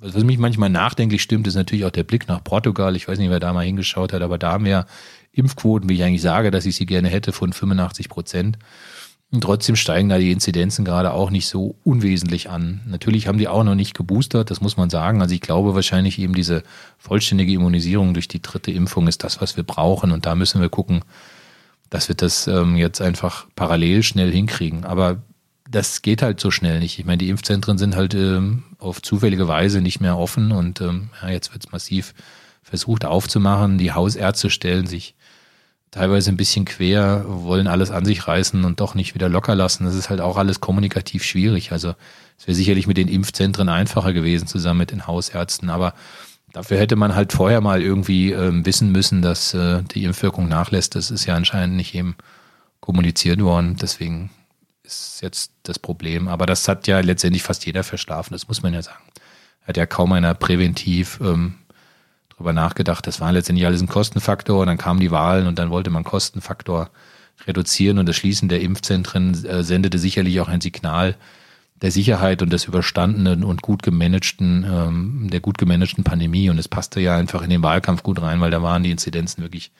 was mich manchmal nachdenklich stimmt, ist natürlich auch der Blick nach Portugal. Ich weiß nicht, wer da mal hingeschaut hat, aber da haben wir Impfquoten, wie ich eigentlich sage, dass ich sie gerne hätte, von 85 Prozent. Und trotzdem steigen da die Inzidenzen gerade auch nicht so unwesentlich an. Natürlich haben die auch noch nicht geboostert, das muss man sagen. Also ich glaube wahrscheinlich eben diese vollständige Immunisierung durch die dritte Impfung ist das, was wir brauchen. Und da müssen wir gucken, dass wir das ähm, jetzt einfach parallel schnell hinkriegen. Aber das geht halt so schnell nicht. Ich meine, die Impfzentren sind halt ähm, auf zufällige Weise nicht mehr offen und ähm, ja, jetzt wird es massiv versucht aufzumachen. Die Hausärzte stellen sich teilweise ein bisschen quer, wollen alles an sich reißen und doch nicht wieder locker lassen. Das ist halt auch alles kommunikativ schwierig. Also es wäre sicherlich mit den Impfzentren einfacher gewesen, zusammen mit den Hausärzten. Aber dafür hätte man halt vorher mal irgendwie ähm, wissen müssen, dass äh, die Impfwirkung nachlässt. Das ist ja anscheinend nicht eben kommuniziert worden. Deswegen ist jetzt das Problem. Aber das hat ja letztendlich fast jeder verschlafen, das muss man ja sagen. Hat ja kaum einer präventiv ähm, drüber nachgedacht. Das war letztendlich alles ein Kostenfaktor. Und dann kamen die Wahlen und dann wollte man Kostenfaktor reduzieren. Und das Schließen der Impfzentren äh, sendete sicherlich auch ein Signal der Sicherheit und des überstandenen und gut gemanagten, ähm, der gut gemanagten Pandemie. Und es passte ja einfach in den Wahlkampf gut rein, weil da waren die Inzidenzen wirklich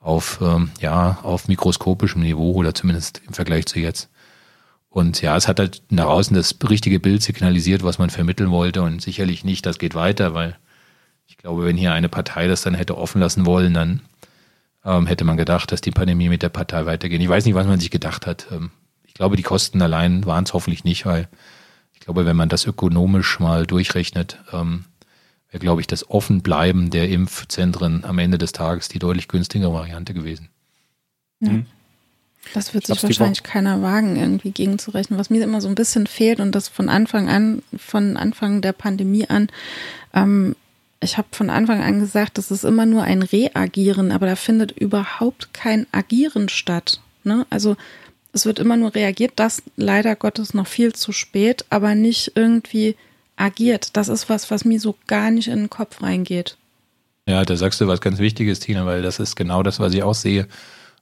auf, ähm, ja, auf mikroskopischem Niveau oder zumindest im Vergleich zu jetzt. Und ja, es hat halt nach außen das richtige Bild signalisiert, was man vermitteln wollte und sicherlich nicht, das geht weiter, weil glaube, wenn hier eine Partei das dann hätte offen lassen wollen, dann ähm, hätte man gedacht, dass die Pandemie mit der Partei weitergeht. Ich weiß nicht, was man sich gedacht hat. Ähm, ich glaube, die Kosten allein waren es hoffentlich nicht, weil ich glaube, wenn man das ökonomisch mal durchrechnet, ähm, wäre, glaube ich, das Offenbleiben der Impfzentren am Ende des Tages die deutlich günstigere Variante gewesen. Ja. Mhm. Das wird sich wahrscheinlich keiner wagen, irgendwie gegenzurechnen. Was mir immer so ein bisschen fehlt und das von Anfang an, von Anfang der Pandemie an, ähm, ich habe von Anfang an gesagt, das ist immer nur ein Reagieren, aber da findet überhaupt kein Agieren statt. Ne? Also es wird immer nur reagiert, das leider Gottes noch viel zu spät, aber nicht irgendwie agiert. Das ist was, was mir so gar nicht in den Kopf reingeht. Ja, da sagst du was ganz Wichtiges, Tina, weil das ist genau das, was ich auch sehe.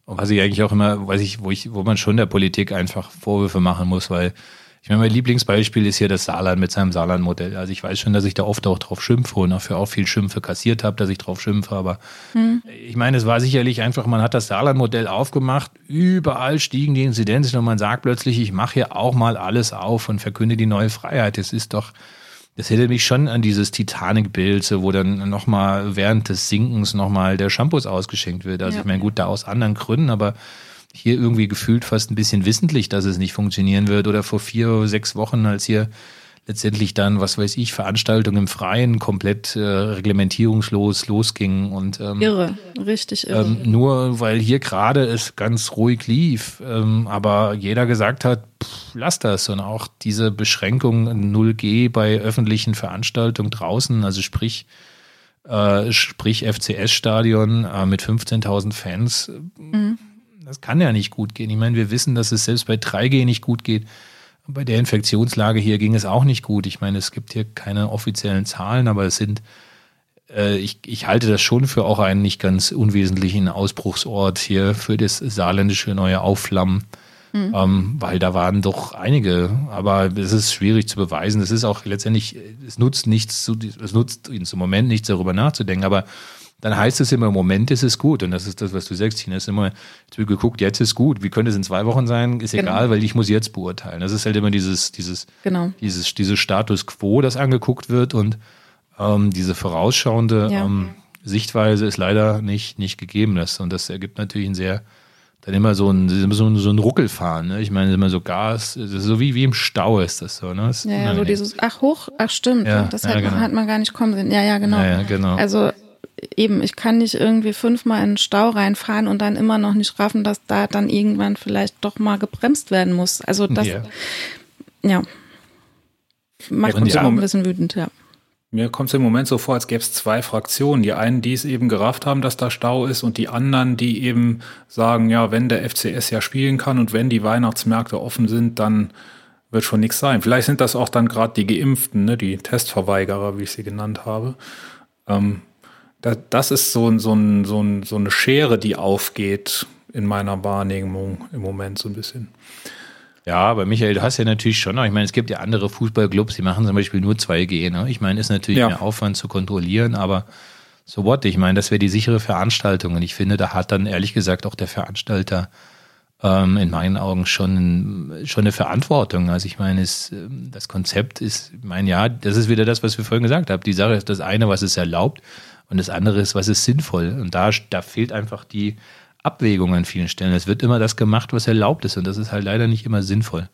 Und was ich eigentlich auch immer, weiß ich, wo ich, wo man schon der Politik einfach Vorwürfe machen muss, weil ich meine, mein Lieblingsbeispiel ist hier das Saarland mit seinem Saarland-Modell. Also ich weiß schon, dass ich da oft auch drauf schimpfe und dafür auch viel Schimpfe kassiert habe, dass ich drauf schimpfe. Aber hm. ich meine, es war sicherlich einfach, man hat das Saarland-Modell aufgemacht, überall stiegen die Inzidenzen und man sagt plötzlich, ich mache hier auch mal alles auf und verkünde die neue Freiheit. Das ist doch, das hätte mich schon an dieses Titanic-Bild, so, wo dann nochmal während des Sinkens nochmal der Shampoos ausgeschenkt wird. Also ja. ich meine, gut, da aus anderen Gründen, aber hier irgendwie gefühlt fast ein bisschen wissentlich, dass es nicht funktionieren wird. Oder vor vier, sechs Wochen, als hier letztendlich dann, was weiß ich, Veranstaltungen im Freien komplett äh, reglementierungslos losgingen und ähm, irre, richtig irre. Ähm, nur weil hier gerade es ganz ruhig lief, ähm, aber jeder gesagt hat, pff, lass das und auch diese Beschränkung 0G bei öffentlichen Veranstaltungen draußen, also sprich äh, sprich FCS-Stadion äh, mit 15.000 Fans, mhm. Das kann ja nicht gut gehen. Ich meine, wir wissen, dass es selbst bei 3G nicht gut geht. Bei der Infektionslage hier ging es auch nicht gut. Ich meine, es gibt hier keine offiziellen Zahlen, aber es sind, äh, ich, ich halte das schon für auch einen nicht ganz unwesentlichen Ausbruchsort hier für das saarländische neue Aufflammen. Mhm. Ähm, weil da waren doch einige, aber es ist schwierig zu beweisen. Es ist auch letztendlich, es nutzt nichts, es nutzt im Moment nichts darüber nachzudenken, aber dann heißt es immer, im Moment ist es gut. Und das ist das, was du sagst, Tina, ist immer, jetzt wird geguckt, jetzt ist gut. Wie könnte es in zwei Wochen sein? Ist genau. egal, weil ich muss jetzt beurteilen. Das ist halt immer dieses, dieses, genau. dieses, dieses Status quo, das angeguckt wird und ähm, diese vorausschauende ja. ähm, Sichtweise ist leider nicht, nicht gegeben. Das, und das ergibt natürlich ein sehr, dann immer so ein, so ein, so ein Ruckelfahren. Ne? Ich meine, immer so Gas, so wie, wie im Stau ist das so. Ne? Das ja, ja, so dieses, ach hoch, ach stimmt, ja, das ja, hat, genau. hat, man gar nicht kommen sehen. Ja, ja, genau. Ja, genau. Also eben, ich kann nicht irgendwie fünfmal in den Stau reinfahren und dann immer noch nicht raffen, dass da dann irgendwann vielleicht doch mal gebremst werden muss. Also das, ja, ja. macht mich auch ein bisschen wütend, ja. Mir kommt es im Moment so vor, als gäbe es zwei Fraktionen. Die einen, die es eben gerafft haben, dass da Stau ist, und die anderen, die eben sagen, ja, wenn der FCS ja spielen kann und wenn die Weihnachtsmärkte offen sind, dann wird schon nichts sein. Vielleicht sind das auch dann gerade die Geimpften, ne, die Testverweigerer, wie ich sie genannt habe. Ähm, das ist so, so, so, so eine Schere, die aufgeht in meiner Wahrnehmung im Moment so ein bisschen. Ja, aber Michael, du hast ja natürlich schon noch, ich meine, es gibt ja andere Fußballclubs, die machen zum Beispiel nur 2G. Ne? Ich meine, ist natürlich ja. mehr Aufwand zu kontrollieren, aber so what? Ich meine, das wäre die sichere Veranstaltung. Und ich finde, da hat dann ehrlich gesagt auch der Veranstalter ähm, in meinen Augen schon, schon eine Verantwortung. Also ich meine, es, ähm, das Konzept ist, ich meine, ja, das ist wieder das, was wir vorhin gesagt haben. Die Sache ist das eine, was es erlaubt und das andere ist, was ist sinnvoll. Und da, da fehlt einfach die Abwägung an vielen Stellen. Es wird immer das gemacht, was erlaubt ist und das ist halt leider nicht immer sinnvoll.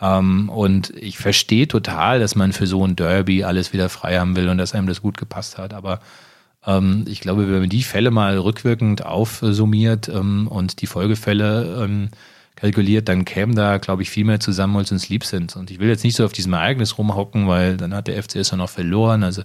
Ähm, und ich verstehe total, dass man für so ein Derby alles wieder frei haben will und dass einem das gut gepasst hat. Aber ähm, ich glaube, wenn man die Fälle mal rückwirkend aufsummiert ähm, und die Folgefälle ähm, kalkuliert, dann kämen da, glaube ich, viel mehr zusammen, als uns lieb sind. Und ich will jetzt nicht so auf diesem Ereignis rumhocken, weil dann hat der FCS ja noch verloren. Also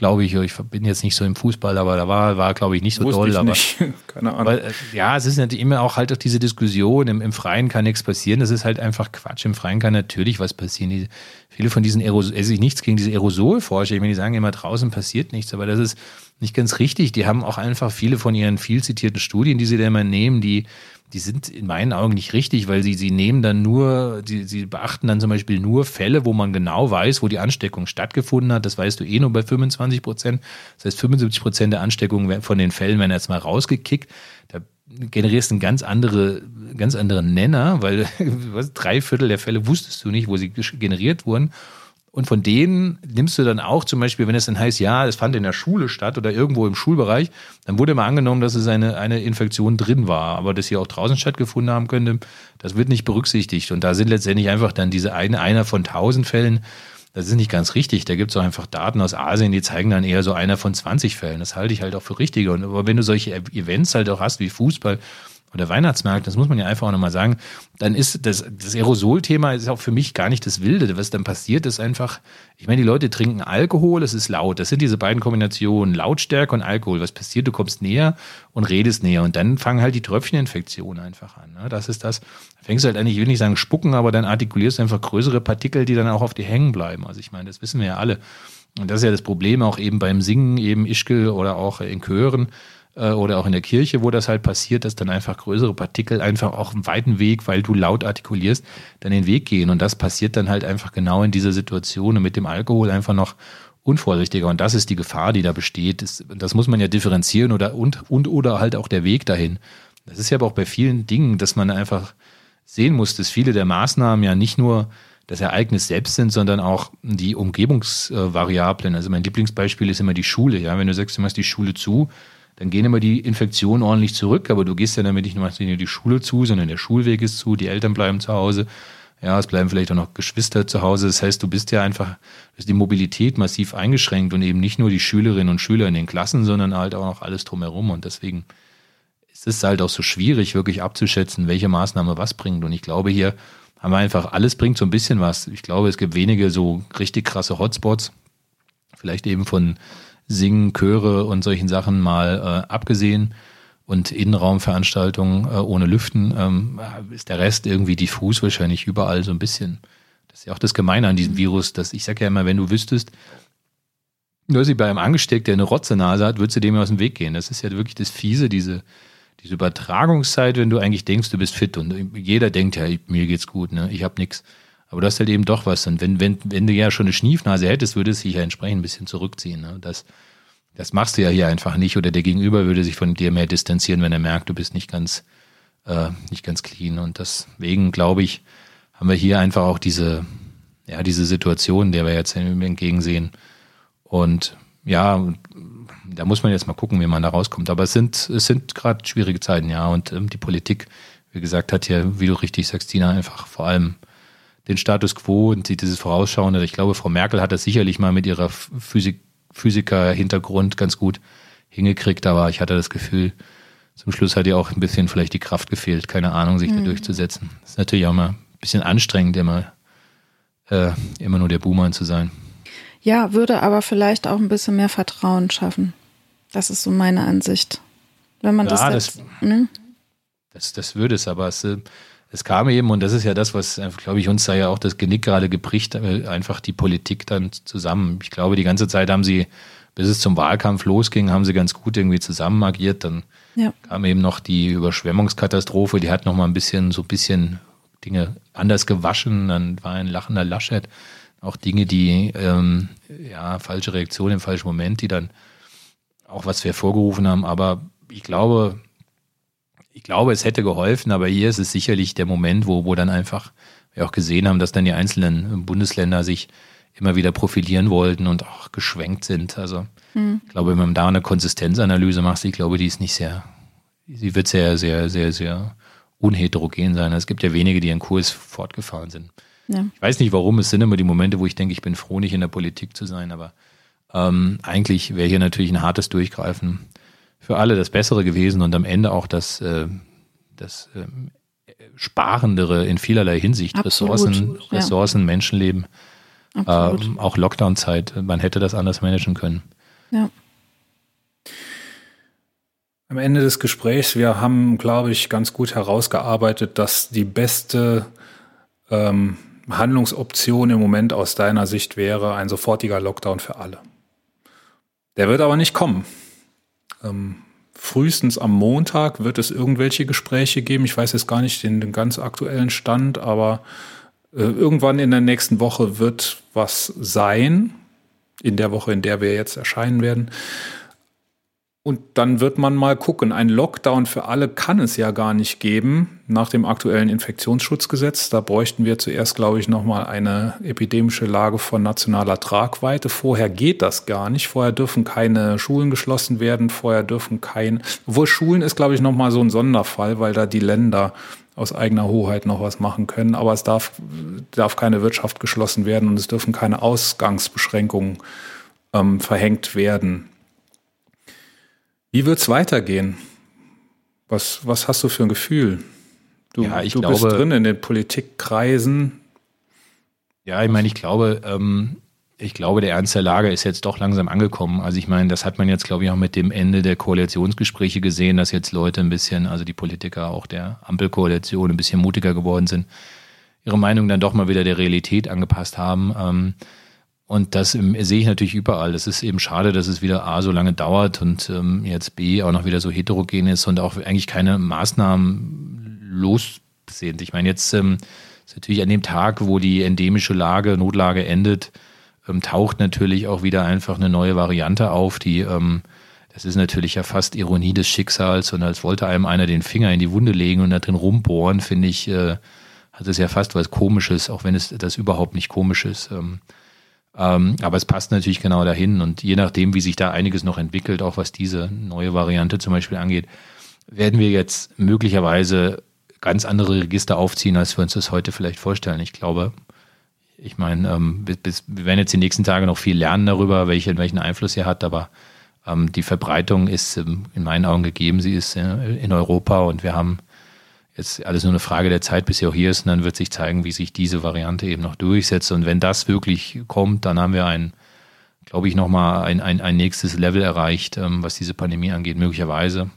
glaube ich, ich bin jetzt nicht so im Fußball, aber da war, war glaube ich, nicht so Wusste doll. aber. Keine Ahnung. Weil, äh, ja, es ist natürlich immer auch halt auch diese Diskussion, im, im Freien kann nichts passieren. Das ist halt einfach Quatsch. Im Freien kann natürlich was passieren. Die, viele von diesen Aerosol, also nichts gegen diese Aerosolforscher, ich meine, die sagen immer, draußen passiert nichts, aber das ist nicht ganz richtig. Die haben auch einfach viele von ihren viel zitierten Studien, die sie da immer nehmen, die die sind in meinen Augen nicht richtig, weil sie, sie nehmen dann nur, sie, sie beachten dann zum Beispiel nur Fälle, wo man genau weiß, wo die Ansteckung stattgefunden hat. Das weißt du eh nur bei 25 Prozent. Das heißt, 75 Prozent der Ansteckungen von den Fällen werden jetzt mal rausgekickt. Da generierst du einen ganz andere, ganz anderen Nenner, weil was, drei Viertel der Fälle wusstest du nicht, wo sie generiert wurden. Und von denen nimmst du dann auch zum Beispiel, wenn es dann heißt, ja, es fand in der Schule statt oder irgendwo im Schulbereich, dann wurde mal angenommen, dass es eine, eine Infektion drin war. Aber dass sie auch draußen stattgefunden haben könnte, das wird nicht berücksichtigt. Und da sind letztendlich einfach dann diese eine, einer von tausend Fällen. Das ist nicht ganz richtig. Da gibt es auch einfach Daten aus Asien, die zeigen dann eher so einer von 20 Fällen. Das halte ich halt auch für richtiger. Und aber wenn du solche Events halt auch hast wie Fußball, oder Weihnachtsmärkte, das muss man ja einfach auch nochmal sagen, dann ist das, das Aerosol-Thema ist auch für mich gar nicht das Wilde. Was dann passiert, ist einfach, ich meine, die Leute trinken Alkohol, es ist laut. Das sind diese beiden Kombinationen, Lautstärke und Alkohol. Was passiert? Du kommst näher und redest näher und dann fangen halt die Tröpfcheninfektionen einfach an. Ne? Das ist das. Da fängst du halt eigentlich, ich will nicht sagen spucken, aber dann artikulierst du einfach größere Partikel, die dann auch auf dir hängen bleiben. Also ich meine, das wissen wir ja alle. Und das ist ja das Problem auch eben beim Singen, eben Ischgl oder auch in Chören oder auch in der Kirche, wo das halt passiert, dass dann einfach größere Partikel einfach auch einen weiten Weg, weil du laut artikulierst, dann den Weg gehen. Und das passiert dann halt einfach genau in dieser Situation und mit dem Alkohol einfach noch unvorsichtiger. Und das ist die Gefahr, die da besteht. Das, das muss man ja differenzieren oder und, und oder halt auch der Weg dahin. Das ist ja aber auch bei vielen Dingen, dass man einfach sehen muss, dass viele der Maßnahmen ja nicht nur das Ereignis selbst sind, sondern auch die Umgebungsvariablen. Also mein Lieblingsbeispiel ist immer die Schule. Ja, wenn du sagst, du machst die Schule zu, dann gehen immer die Infektionen ordentlich zurück, aber du gehst ja damit nicht nur die Schule zu, sondern der Schulweg ist zu, die Eltern bleiben zu Hause. Ja, es bleiben vielleicht auch noch Geschwister zu Hause. Das heißt, du bist ja einfach, ist die Mobilität massiv eingeschränkt und eben nicht nur die Schülerinnen und Schüler in den Klassen, sondern halt auch noch alles drumherum. Und deswegen ist es halt auch so schwierig, wirklich abzuschätzen, welche Maßnahme was bringt. Und ich glaube, hier haben wir einfach, alles bringt so ein bisschen was. Ich glaube, es gibt wenige so richtig krasse Hotspots. Vielleicht eben von Singen, Chöre und solchen Sachen mal äh, abgesehen und Innenraumveranstaltungen äh, ohne Lüften, ähm, ist der Rest irgendwie diffus wahrscheinlich überall so ein bisschen. Das ist ja auch das Gemeine an diesem Virus, dass ich sage ja immer, wenn du wüsstest, nur sie bei einem angesteckt, der eine Rotzenase hat, würdest du dem aus dem Weg gehen. Das ist ja wirklich das Fiese, diese, diese Übertragungszeit, wenn du eigentlich denkst, du bist fit und jeder denkt ja, mir geht's gut, ne? ich habe nichts. Aber du hast halt eben doch was. Und wenn, wenn, wenn du ja schon eine Schniefnase hättest, würde es sich ja entsprechend ein bisschen zurückziehen. Ne? Das, das machst du ja hier einfach nicht. Oder der Gegenüber würde sich von dir mehr distanzieren, wenn er merkt, du bist nicht ganz, äh, nicht ganz clean. Und deswegen, glaube ich, haben wir hier einfach auch diese, ja, diese Situation, der wir jetzt entgegensehen. Und ja, da muss man jetzt mal gucken, wie man da rauskommt. Aber es sind, es sind gerade schwierige Zeiten, ja. Und ähm, die Politik, wie gesagt, hat ja, wie du richtig sagst, Tina, einfach vor allem den Status quo und dieses Vorausschauende. Ich glaube, Frau Merkel hat das sicherlich mal mit ihrer Physik, Physiker-Hintergrund ganz gut hingekriegt, aber ich hatte das Gefühl, zum Schluss hat ihr auch ein bisschen vielleicht die Kraft gefehlt, keine Ahnung, sich mhm. da durchzusetzen. Das ist natürlich auch mal ein bisschen anstrengend, immer, äh, immer nur der Boomer zu sein. Ja, würde aber vielleicht auch ein bisschen mehr Vertrauen schaffen. Das ist so meine Ansicht. Wenn man ja, das, jetzt, das, ne? das, das würde es, aber es, äh, es kam eben, und das ist ja das, was, glaube ich, uns da ja auch das Genick gerade gebricht, äh, einfach die Politik dann zusammen. Ich glaube, die ganze Zeit haben sie, bis es zum Wahlkampf losging, haben sie ganz gut irgendwie zusammen agiert. Dann ja. kam eben noch die Überschwemmungskatastrophe, die hat noch mal ein bisschen, so ein bisschen Dinge anders gewaschen. Dann war ein lachender Laschet. Auch Dinge, die, ähm, ja, falsche Reaktion im falschen Moment, die dann auch was wir vorgerufen haben. Aber ich glaube, ich glaube, es hätte geholfen, aber hier ist es sicherlich der Moment, wo, wo dann einfach wir auch gesehen haben, dass dann die einzelnen Bundesländer sich immer wieder profilieren wollten und auch geschwenkt sind. Also hm. ich glaube, wenn man da eine Konsistenzanalyse macht, ich glaube, die ist nicht sehr, sie wird sehr, sehr, sehr, sehr unheterogen sein. Es gibt ja wenige, die ihren Kurs fortgefahren sind. Ja. Ich weiß nicht warum, es sind immer die Momente, wo ich denke, ich bin froh, nicht in der Politik zu sein, aber ähm, eigentlich wäre hier natürlich ein hartes Durchgreifen für alle das Bessere gewesen und am Ende auch das, äh, das äh, Sparendere in vielerlei Hinsicht. Absolut, Ressourcen, ja. Ressourcen, Menschenleben, ähm, auch Lockdown-Zeit. Man hätte das anders managen können. Ja. Am Ende des Gesprächs, wir haben, glaube ich, ganz gut herausgearbeitet, dass die beste ähm, Handlungsoption im Moment aus deiner Sicht wäre ein sofortiger Lockdown für alle. Der wird aber nicht kommen. Ähm, frühestens am Montag wird es irgendwelche Gespräche geben. Ich weiß jetzt gar nicht den, den ganz aktuellen Stand, aber äh, irgendwann in der nächsten Woche wird was sein. In der Woche, in der wir jetzt erscheinen werden. Und dann wird man mal gucken. Ein Lockdown für alle kann es ja gar nicht geben nach dem aktuellen Infektionsschutzgesetz. Da bräuchten wir zuerst, glaube ich, nochmal eine epidemische Lage von nationaler Tragweite. Vorher geht das gar nicht. Vorher dürfen keine Schulen geschlossen werden. Vorher dürfen kein, obwohl Schulen ist, glaube ich, nochmal so ein Sonderfall, weil da die Länder aus eigener Hoheit noch was machen können. Aber es darf, darf keine Wirtschaft geschlossen werden und es dürfen keine Ausgangsbeschränkungen ähm, verhängt werden. Wie wird es weitergehen? Was, was hast du für ein Gefühl? Du, ja, du glaube, bist drin in den Politikkreisen. Ja, ich meine, ich glaube, ähm, ich glaube, der Ernst der Lage ist jetzt doch langsam angekommen. Also ich meine, das hat man jetzt, glaube ich, auch mit dem Ende der Koalitionsgespräche gesehen, dass jetzt Leute ein bisschen, also die Politiker auch der Ampelkoalition ein bisschen mutiger geworden sind, ihre Meinung dann doch mal wieder der Realität angepasst haben. Ähm, und das sehe ich natürlich überall. Es ist eben schade, dass es wieder A so lange dauert und ähm, jetzt B auch noch wieder so heterogen ist und auch eigentlich keine Maßnahmen los sind. Ich meine, jetzt ähm, ist natürlich an dem Tag, wo die endemische Lage, Notlage endet, ähm, taucht natürlich auch wieder einfach eine neue Variante auf, die ähm, das ist natürlich ja fast Ironie des Schicksals und als wollte einem einer den Finger in die Wunde legen und da drin rumbohren, finde ich, äh, hat es ja fast was Komisches, auch wenn es das überhaupt nicht komisch ist. Ähm, aber es passt natürlich genau dahin und je nachdem, wie sich da einiges noch entwickelt, auch was diese neue Variante zum Beispiel angeht, werden wir jetzt möglicherweise ganz andere Register aufziehen, als wir uns das heute vielleicht vorstellen. Ich glaube, ich meine, ähm, wir werden jetzt die nächsten Tage noch viel lernen darüber, welche, welchen Einfluss er hat, aber ähm, die Verbreitung ist ähm, in meinen Augen gegeben. Sie ist äh, in Europa und wir haben jetzt alles nur eine Frage der Zeit, bis sie auch hier ist. Und dann wird sich zeigen, wie sich diese Variante eben noch durchsetzt. Und wenn das wirklich kommt, dann haben wir ein, glaube ich, nochmal ein, ein, ein nächstes Level erreicht, ähm, was diese Pandemie angeht, möglicherweise.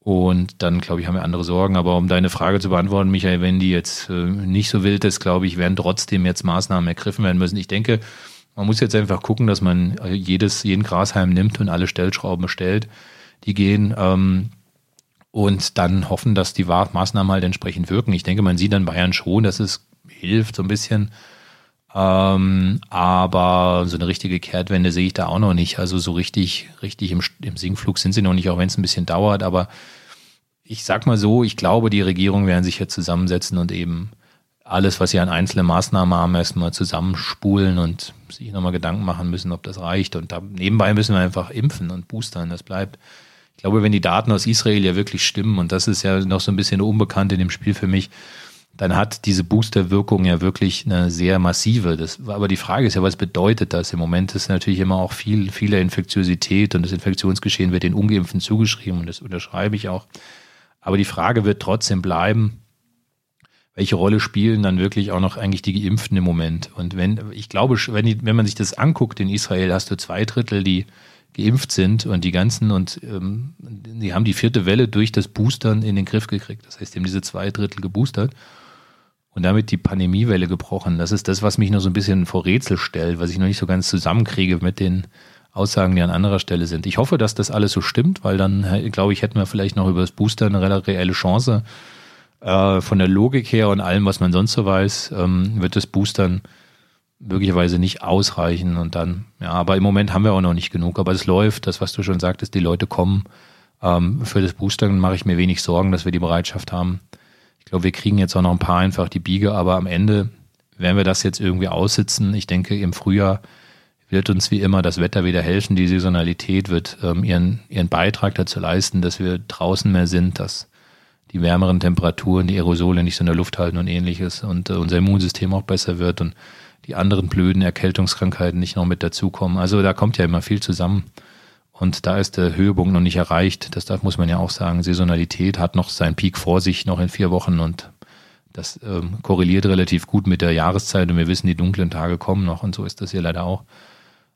Und dann, glaube ich, haben wir andere Sorgen. Aber um deine Frage zu beantworten, Michael, wenn die jetzt äh, nicht so wild ist, glaube ich, werden trotzdem jetzt Maßnahmen ergriffen werden müssen. Ich denke, man muss jetzt einfach gucken, dass man jedes, jeden Grashalm nimmt und alle Stellschrauben stellt. Die gehen. Ähm, und dann hoffen, dass die Maßnahmen halt entsprechend wirken. Ich denke, man sieht an Bayern schon, dass es hilft so ein bisschen. Ähm, aber so eine richtige Kehrtwende sehe ich da auch noch nicht. Also so richtig, richtig im, im Sinkflug sind sie noch nicht, auch wenn es ein bisschen dauert. Aber ich sag mal so, ich glaube, die Regierung werden sich jetzt zusammensetzen und eben alles, was sie an einzelnen Maßnahmen haben, erstmal zusammenspulen und sich nochmal Gedanken machen müssen, ob das reicht. Und da, nebenbei müssen wir einfach impfen und boostern. Das bleibt ich glaube, wenn die Daten aus Israel ja wirklich stimmen, und das ist ja noch so ein bisschen unbekannt in dem Spiel für mich, dann hat diese Boosterwirkung ja wirklich eine sehr massive. Das, aber die Frage ist ja, was bedeutet das? Im Moment ist natürlich immer auch viel, viele Infektiosität und das Infektionsgeschehen wird den Ungeimpften zugeschrieben und das unterschreibe ich auch. Aber die Frage wird trotzdem bleiben, welche Rolle spielen dann wirklich auch noch eigentlich die Geimpften im Moment? Und wenn, ich glaube, wenn, die, wenn man sich das anguckt in Israel, hast du zwei Drittel, die geimpft sind und die ganzen und ähm, die haben die vierte Welle durch das Boostern in den Griff gekriegt. Das heißt, die haben diese zwei Drittel geboostert und damit die Pandemiewelle gebrochen. Das ist das, was mich noch so ein bisschen vor Rätsel stellt, was ich noch nicht so ganz zusammenkriege mit den Aussagen, die an anderer Stelle sind. Ich hoffe, dass das alles so stimmt, weil dann, äh, glaube ich, hätten wir vielleicht noch über das Booster eine reelle Chance. Äh, von der Logik her und allem, was man sonst so weiß, ähm, wird das Boostern möglicherweise nicht ausreichen und dann, ja, aber im Moment haben wir auch noch nicht genug, aber es läuft, das, was du schon sagtest, die Leute kommen. Ähm, für das Boostern mache ich mir wenig Sorgen, dass wir die Bereitschaft haben. Ich glaube, wir kriegen jetzt auch noch ein paar einfach die Biege, aber am Ende werden wir das jetzt irgendwie aussitzen. Ich denke, im Frühjahr wird uns wie immer das Wetter wieder helfen. Die Saisonalität wird ähm, ihren, ihren Beitrag dazu leisten, dass wir draußen mehr sind, dass die wärmeren Temperaturen, die Aerosole nicht so in der Luft halten und ähnliches und äh, unser Immunsystem auch besser wird und die anderen blöden Erkältungskrankheiten nicht noch mit dazukommen. Also da kommt ja immer viel zusammen. Und da ist der Höhepunkt noch nicht erreicht. Das darf, muss man ja auch sagen. Saisonalität hat noch seinen Peak vor sich, noch in vier Wochen. Und das ähm, korreliert relativ gut mit der Jahreszeit. Und wir wissen, die dunklen Tage kommen noch. Und so ist das hier leider auch.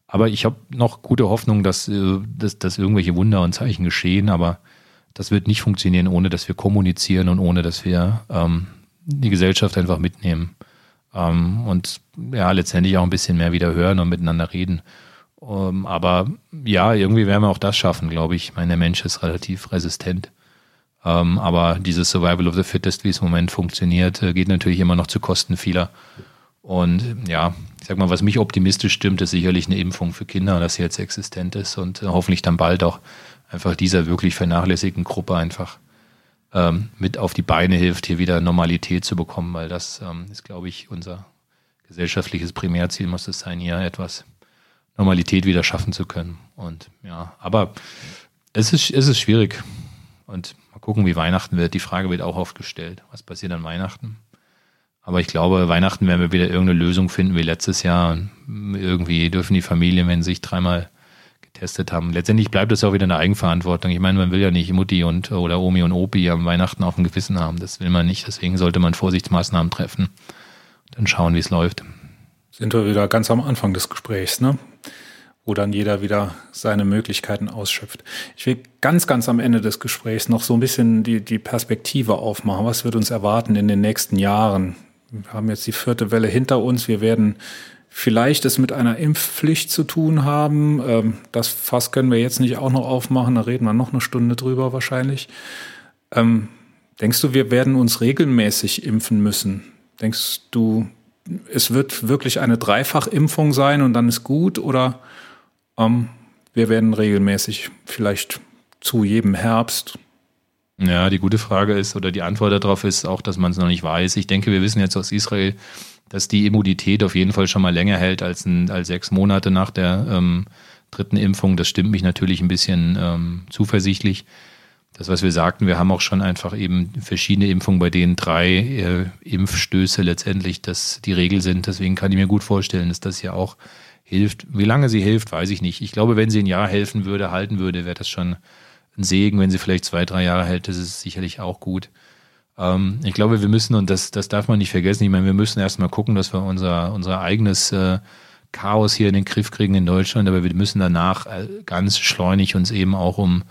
Aber ich habe noch gute Hoffnung, dass, äh, dass, dass irgendwelche Wunder und Zeichen geschehen. Aber das wird nicht funktionieren, ohne dass wir kommunizieren und ohne dass wir ähm, die Gesellschaft einfach mitnehmen. Ähm, und ja, letztendlich auch ein bisschen mehr wieder hören und miteinander reden. Ähm, aber ja, irgendwie werden wir auch das schaffen, glaube ich. Ich meine, der Mensch ist relativ resistent. Ähm, aber dieses Survival of the Fittest, wie es im Moment funktioniert, äh, geht natürlich immer noch zu Kosten vieler. Und ja, ich sag mal, was mich optimistisch stimmt, ist sicherlich eine Impfung für Kinder, dass sie jetzt existent ist und äh, hoffentlich dann bald auch einfach dieser wirklich vernachlässigten Gruppe einfach ähm, mit auf die Beine hilft, hier wieder Normalität zu bekommen, weil das ähm, ist, glaube ich, unser gesellschaftliches Primärziel muss es sein, hier etwas Normalität wieder schaffen zu können. Und ja, aber es ist, es ist schwierig. Und mal gucken, wie Weihnachten wird. Die Frage wird auch oft gestellt. Was passiert an Weihnachten? Aber ich glaube, Weihnachten werden wir wieder irgendeine Lösung finden wie letztes Jahr. irgendwie dürfen die Familien, wenn sie sich dreimal getestet haben. Letztendlich bleibt es auch wieder eine Eigenverantwortung. Ich meine, man will ja nicht Mutti und oder Omi und Opi am Weihnachten auf dem Gewissen haben. Das will man nicht. Deswegen sollte man Vorsichtsmaßnahmen treffen. Dann schauen, wie es läuft. Sind wir wieder ganz am Anfang des Gesprächs, ne? wo dann jeder wieder seine Möglichkeiten ausschöpft. Ich will ganz, ganz am Ende des Gesprächs noch so ein bisschen die, die Perspektive aufmachen. Was wird uns erwarten in den nächsten Jahren? Wir haben jetzt die vierte Welle hinter uns. Wir werden vielleicht es mit einer Impfpflicht zu tun haben. Ähm, das Fass können wir jetzt nicht auch noch aufmachen. Da reden wir noch eine Stunde drüber wahrscheinlich. Ähm, denkst du, wir werden uns regelmäßig impfen müssen? Denkst du, es wird wirklich eine Dreifachimpfung sein und dann ist gut? Oder ähm, wir werden regelmäßig vielleicht zu jedem Herbst. Ja, die gute Frage ist, oder die Antwort darauf ist auch, dass man es noch nicht weiß. Ich denke, wir wissen jetzt aus Israel, dass die Immunität auf jeden Fall schon mal länger hält als, ein, als sechs Monate nach der ähm, dritten Impfung. Das stimmt mich natürlich ein bisschen ähm, zuversichtlich. Das, was wir sagten, wir haben auch schon einfach eben verschiedene Impfungen, bei denen drei äh, Impfstöße letztendlich das die Regel sind. Deswegen kann ich mir gut vorstellen, dass das ja auch hilft. Wie lange sie hilft, weiß ich nicht. Ich glaube, wenn sie ein Jahr helfen würde, halten würde, wäre das schon ein Segen. Wenn sie vielleicht zwei, drei Jahre hält, das ist sicherlich auch gut. Ähm, ich glaube, wir müssen, und das, das darf man nicht vergessen, ich meine, wir müssen erstmal gucken, dass wir unser, unser eigenes äh, Chaos hier in den Griff kriegen in Deutschland, aber wir müssen danach äh, ganz schleunig uns eben auch um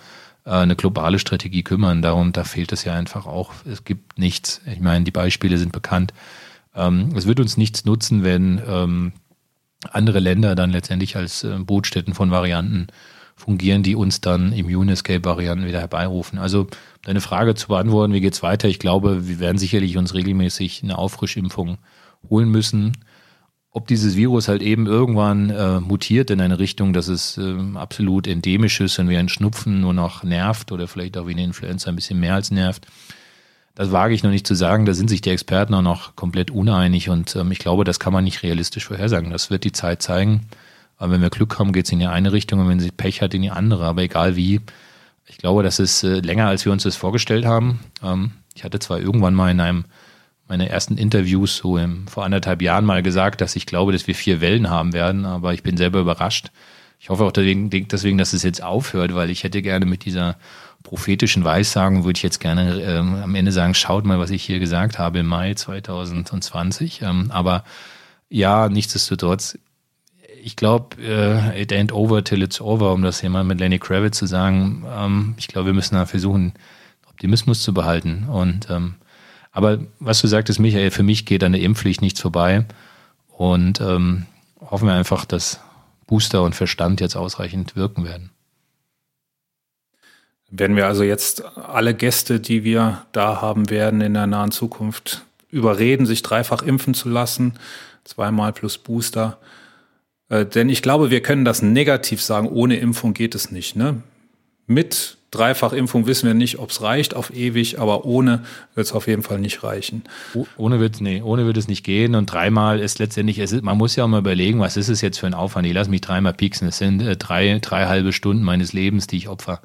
äh, eine globale Strategie kümmern. Darum, da fehlt es ja einfach auch. Es gibt nichts. Ich meine, die Beispiele sind bekannt. Ähm, es wird uns nichts nutzen, wenn ähm, andere Länder dann letztendlich als äh, Bootstätten von Varianten fungieren, die uns dann Immune Escape Varianten wieder herbeirufen. Also deine Frage zu beantworten, wie geht's weiter? Ich glaube, wir werden sicherlich uns regelmäßig eine Auffrischimpfung holen müssen. Ob dieses Virus halt eben irgendwann äh, mutiert in eine Richtung, dass es äh, absolut endemisch ist und wie ein Schnupfen nur noch nervt oder vielleicht auch wie eine Influenza ein bisschen mehr als nervt, das wage ich noch nicht zu sagen. Da sind sich die Experten auch noch komplett uneinig und ähm, ich glaube, das kann man nicht realistisch vorhersagen. Das wird die Zeit zeigen. Aber wenn wir Glück haben, geht es in die eine Richtung und wenn sie Pech hat, in die andere. Aber egal wie, ich glaube, das ist äh, länger, als wir uns das vorgestellt haben. Ähm, ich hatte zwar irgendwann mal in einem meiner ersten Interviews so im, vor anderthalb Jahren mal gesagt, dass ich glaube, dass wir vier Wellen haben werden, aber ich bin selber überrascht. Ich hoffe auch deswegen, deswegen dass es jetzt aufhört, weil ich hätte gerne mit dieser prophetischen Weissagen würde ich jetzt gerne ähm, am Ende sagen, schaut mal, was ich hier gesagt habe im Mai 2020. Ähm, aber ja, nichtsdestotrotz, ich glaube, äh, it ain't over till it's over, um das hier mal mit Lenny Kravitz zu sagen. Ähm, ich glaube, wir müssen da versuchen, Optimismus zu behalten. Und ähm, aber was du sagtest, Michael, für mich geht an der Impfpflicht nichts vorbei. Und ähm, hoffen wir einfach, dass Booster und Verstand jetzt ausreichend wirken werden. Werden wir also jetzt alle Gäste, die wir da haben werden in der nahen Zukunft, überreden, sich dreifach impfen zu lassen, zweimal plus Booster. Äh, denn ich glaube, wir können das negativ sagen, ohne Impfung geht es nicht. Ne? Mit Dreifachimpfung wissen wir nicht, ob es reicht auf ewig, aber ohne wird es auf jeden Fall nicht reichen. Ohne wird, nee, ohne wird es nicht gehen. Und dreimal ist letztendlich, es ist, man muss ja auch mal überlegen, was ist es jetzt für ein Aufwand? Ich lasse mich dreimal pieksen. Es sind äh, drei, drei halbe Stunden meines Lebens, die ich opfer.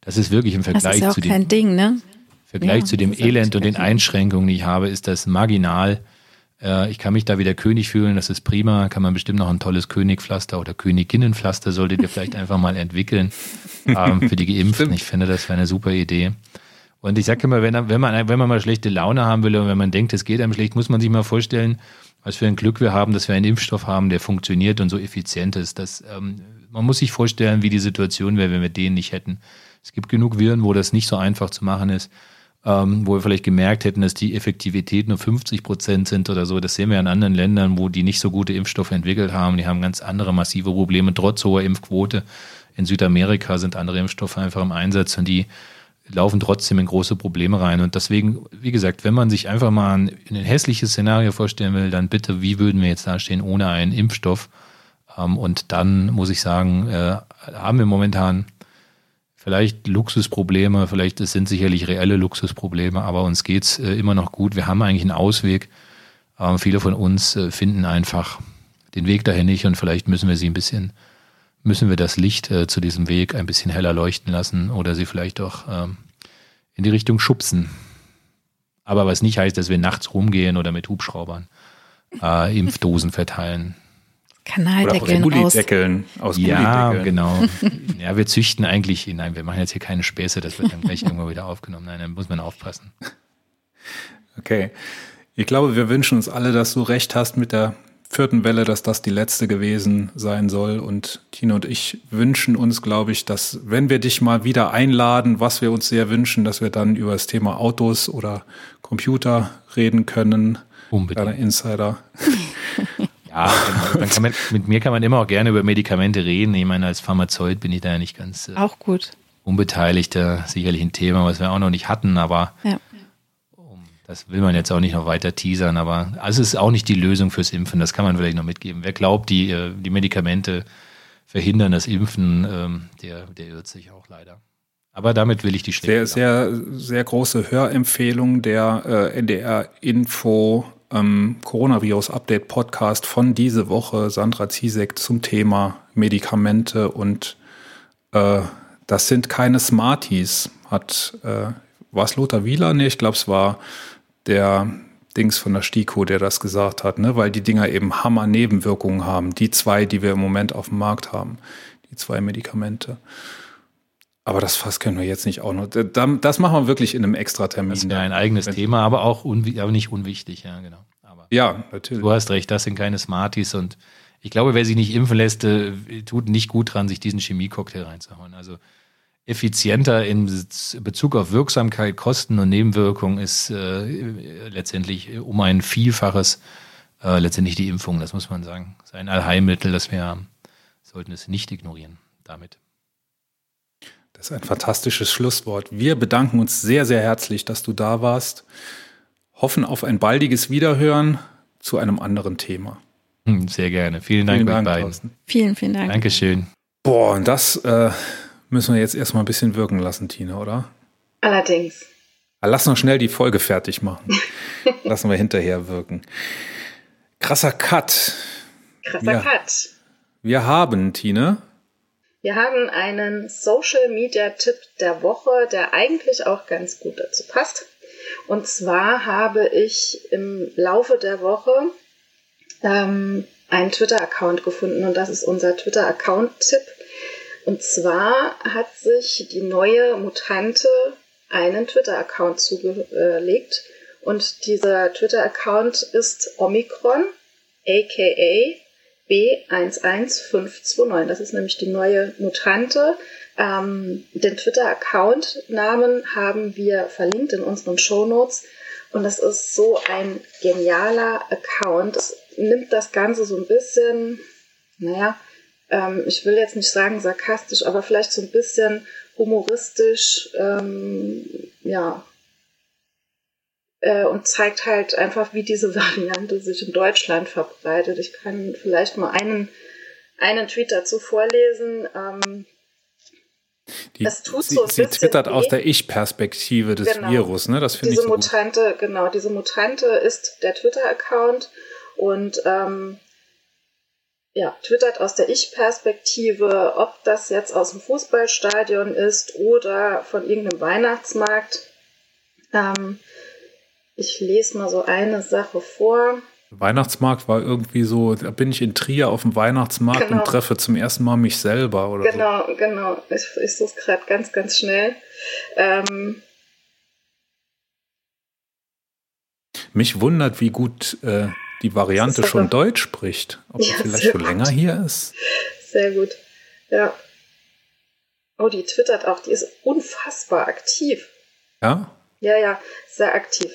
Das ist wirklich im Vergleich zu ja Ding, ne? Vergleich ja, zu dem Elend und den Einschränkungen, die ich habe, ist das marginal. Äh, ich kann mich da wieder König fühlen, das ist prima. Kann man bestimmt noch ein tolles Königpflaster oder Königinnenpflaster solltet ihr vielleicht einfach mal entwickeln ähm, für die Geimpften. Ich finde, das wäre eine super Idee. Und ich sage immer, wenn, wenn, man, wenn man mal schlechte Laune haben will und wenn man denkt, es geht einem schlecht, muss man sich mal vorstellen, was für ein Glück wir haben, dass wir einen Impfstoff haben, der funktioniert und so effizient ist. Das, ähm, man muss sich vorstellen, wie die Situation wäre, wenn wir den nicht hätten. Es gibt genug Viren, wo das nicht so einfach zu machen ist, ähm, wo wir vielleicht gemerkt hätten, dass die Effektivität nur 50 Prozent sind oder so. Das sehen wir in anderen Ländern, wo die nicht so gute Impfstoffe entwickelt haben. Die haben ganz andere massive Probleme, trotz hoher Impfquote. In Südamerika sind andere Impfstoffe einfach im Einsatz und die laufen trotzdem in große Probleme rein. Und deswegen, wie gesagt, wenn man sich einfach mal ein, ein hässliches Szenario vorstellen will, dann bitte, wie würden wir jetzt dastehen ohne einen Impfstoff? Ähm, und dann muss ich sagen, äh, haben wir momentan vielleicht Luxusprobleme, vielleicht es sind sicherlich reelle Luxusprobleme, aber uns geht's äh, immer noch gut. Wir haben eigentlich einen Ausweg. Ähm, viele von uns äh, finden einfach den Weg dahin nicht und vielleicht müssen wir sie ein bisschen müssen wir das Licht äh, zu diesem Weg ein bisschen heller leuchten lassen oder sie vielleicht auch ähm, in die Richtung schubsen. Aber was nicht heißt, dass wir nachts rumgehen oder mit Hubschraubern äh, Impfdosen verteilen. Kanaldeckeln oder aus. Deckeln, aus Ja, genau. Ja, wir züchten eigentlich, nein, wir machen jetzt hier keine Späße, das wird dann gleich irgendwo wieder aufgenommen. Nein, dann muss man aufpassen. Okay. Ich glaube, wir wünschen uns alle, dass du recht hast mit der vierten Welle, dass das die letzte gewesen sein soll. Und Tino und ich wünschen uns, glaube ich, dass wenn wir dich mal wieder einladen, was wir uns sehr wünschen, dass wir dann über das Thema Autos oder Computer reden können. Unbedingt. Insider. ja, genau. dann man, mit mir kann man immer auch gerne über Medikamente reden. Ich meine, als Pharmazeut bin ich da ja nicht ganz äh, auch gut. Unbeteiligter. Sicherlich ein Thema, was wir auch noch nicht hatten, aber ja. Das will man jetzt auch nicht noch weiter teasern, aber also es ist auch nicht die Lösung fürs Impfen. Das kann man vielleicht noch mitgeben. Wer glaubt, die, äh, die Medikamente verhindern das Impfen, ähm, der, der irrt sich auch leider. Aber damit will ich die Stelle. Sehr, sehr, sehr große Hörempfehlung der äh, NDR Info ähm, Coronavirus Update Podcast von diese Woche. Sandra Ziesek zum Thema Medikamente und äh, das sind keine Smarties, hat äh, war es Lothar Wieler? Nee, ich glaube, es war der Dings von der STIKO, der das gesagt hat, ne? weil die Dinger eben Hammer-Nebenwirkungen haben. Die zwei, die wir im Moment auf dem Markt haben. Die zwei Medikamente. Aber das Fass können wir jetzt nicht auch noch. Das machen wir wirklich in einem Extra-Termin. Das wäre ein eigenes Thema, aber auch aber nicht unwichtig, ja, genau. Aber ja, natürlich. Du hast recht, das sind keine Smarties und ich glaube, wer sich nicht impfen lässt, äh, tut nicht gut dran, sich diesen Chemie-Cocktail reinzuhauen. Also effizienter in Bezug auf Wirksamkeit, Kosten und Nebenwirkungen ist äh, letztendlich um ein Vielfaches äh, letztendlich die Impfung, das muss man sagen. Das ist ein Allheilmittel, das wir sollten es nicht ignorieren damit. Das ist ein fantastisches Schlusswort. Wir bedanken uns sehr, sehr herzlich, dass du da warst. Hoffen auf ein baldiges Wiederhören zu einem anderen Thema. Hm, sehr gerne. Vielen Dank, vielen Dank beiden. Vielen, vielen Dank. Dankeschön. Boah, und das äh, müssen wir jetzt erstmal ein bisschen wirken lassen, Tina, oder? Allerdings. Lass noch schnell die Folge fertig machen. Lassen wir hinterher wirken. Krasser Cut. Krasser wir, Cut. Wir haben, Tine. Wir haben einen Social Media Tipp der Woche, der eigentlich auch ganz gut dazu passt. Und zwar habe ich im Laufe der Woche ähm, einen Twitter-Account gefunden und das ist unser Twitter-Account-Tipp und zwar hat sich die neue Mutante einen Twitter-Account zugelegt. Und dieser Twitter-Account ist Omikron, aka B11529. Das ist nämlich die neue Mutante. Ähm, den Twitter-Account-Namen haben wir verlinkt in unseren Shownotes. Und das ist so ein genialer Account. Es nimmt das Ganze so ein bisschen, naja, ähm, ich will jetzt nicht sagen sarkastisch, aber vielleicht so ein bisschen humoristisch, ähm, ja, äh, und zeigt halt einfach, wie diese Variante sich in Deutschland verbreitet. Ich kann vielleicht mal einen, einen Tweet dazu vorlesen. Ähm, die, es tut sie, so ein sie twittert weh. aus der Ich-Perspektive des genau. Virus, ne? Das finde ich so Mutante, gut. genau, diese Mutante ist der Twitter-Account und ähm, ja, twittert aus der Ich-Perspektive, ob das jetzt aus dem Fußballstadion ist oder von irgendeinem Weihnachtsmarkt. Ähm, ich lese mal so eine Sache vor. Weihnachtsmarkt war irgendwie so, da bin ich in Trier auf dem Weihnachtsmarkt genau. und treffe zum ersten Mal mich selber oder Genau, so. genau. Ich, ich suche es gerade ganz, ganz schnell. Ähm, mich wundert, wie gut äh, die Variante schon Deutsch spricht. Ob ja, sie vielleicht schon länger hier ist. Sehr gut. Ja. Oh, die twittert auch. Die ist unfassbar aktiv. Ja? Ja, ja, sehr aktiv.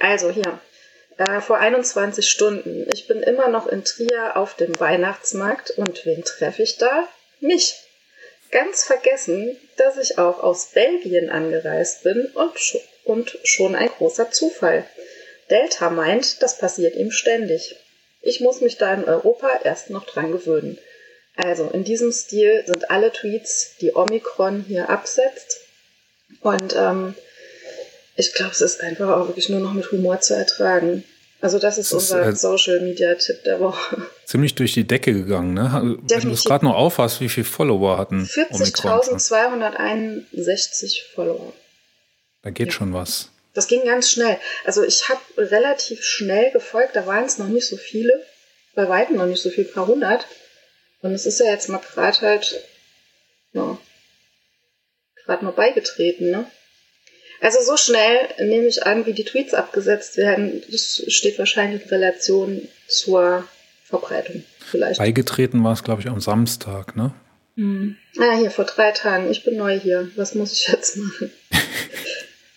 Also hier. Äh, vor 21 Stunden. Ich bin immer noch in Trier auf dem Weihnachtsmarkt. Und wen treffe ich da? Mich. Ganz vergessen, dass ich auch aus Belgien angereist bin und, und schon ein großer Zufall. Delta meint, das passiert ihm ständig. Ich muss mich da in Europa erst noch dran gewöhnen. Also in diesem Stil sind alle Tweets, die Omikron hier absetzt. Und ähm, ich glaube, es ist einfach auch wirklich nur noch mit Humor zu ertragen. Also das ist das unser ist, äh, Social Media Tipp der Woche. Ziemlich durch die Decke gegangen, ne? Definitiv. Wenn du es gerade noch aufhast, wie viele Follower hatten 40.261 Follower. Da geht ja. schon was. Das ging ganz schnell. Also ich habe relativ schnell gefolgt, da waren es noch nicht so viele, bei weitem noch nicht so viel, paar hundert. Und es ist ja jetzt mal gerade halt, ja, gerade mal beigetreten, ne? Also so schnell nehme ich an, wie die Tweets abgesetzt werden, das steht wahrscheinlich in Relation zur Verbreitung vielleicht. Beigetreten war es, glaube ich, am Samstag, ne? Mhm. Ah, hier, vor drei Tagen. Ich bin neu hier. Was muss ich jetzt machen?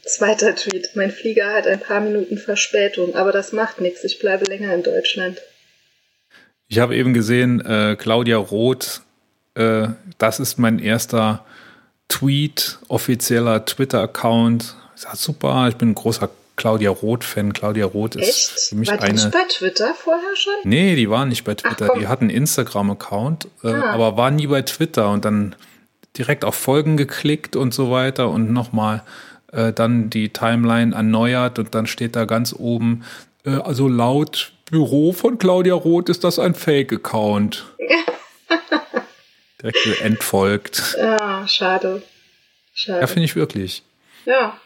Zweiter Tweet. Mein Flieger hat ein paar Minuten Verspätung, aber das macht nichts. Ich bleibe länger in Deutschland. Ich habe eben gesehen, äh, Claudia Roth, äh, das ist mein erster Tweet, offizieller Twitter-Account. Ja, super, ich bin ein großer Claudia Roth-Fan. Claudia Roth ist Echt? für mich war die eine. nicht bei Twitter vorher schon? Nee, die war nicht bei Twitter. Ach, die hat einen Instagram-Account, äh, ah. aber war nie bei Twitter und dann direkt auf Folgen geklickt und so weiter und nochmal äh, dann die Timeline erneuert und dann steht da ganz oben, äh, also laut Büro von Claudia Roth ist das ein Fake-Account. Direkt entfolgt. Ja, schade. schade. Ja, finde ich wirklich. Ja.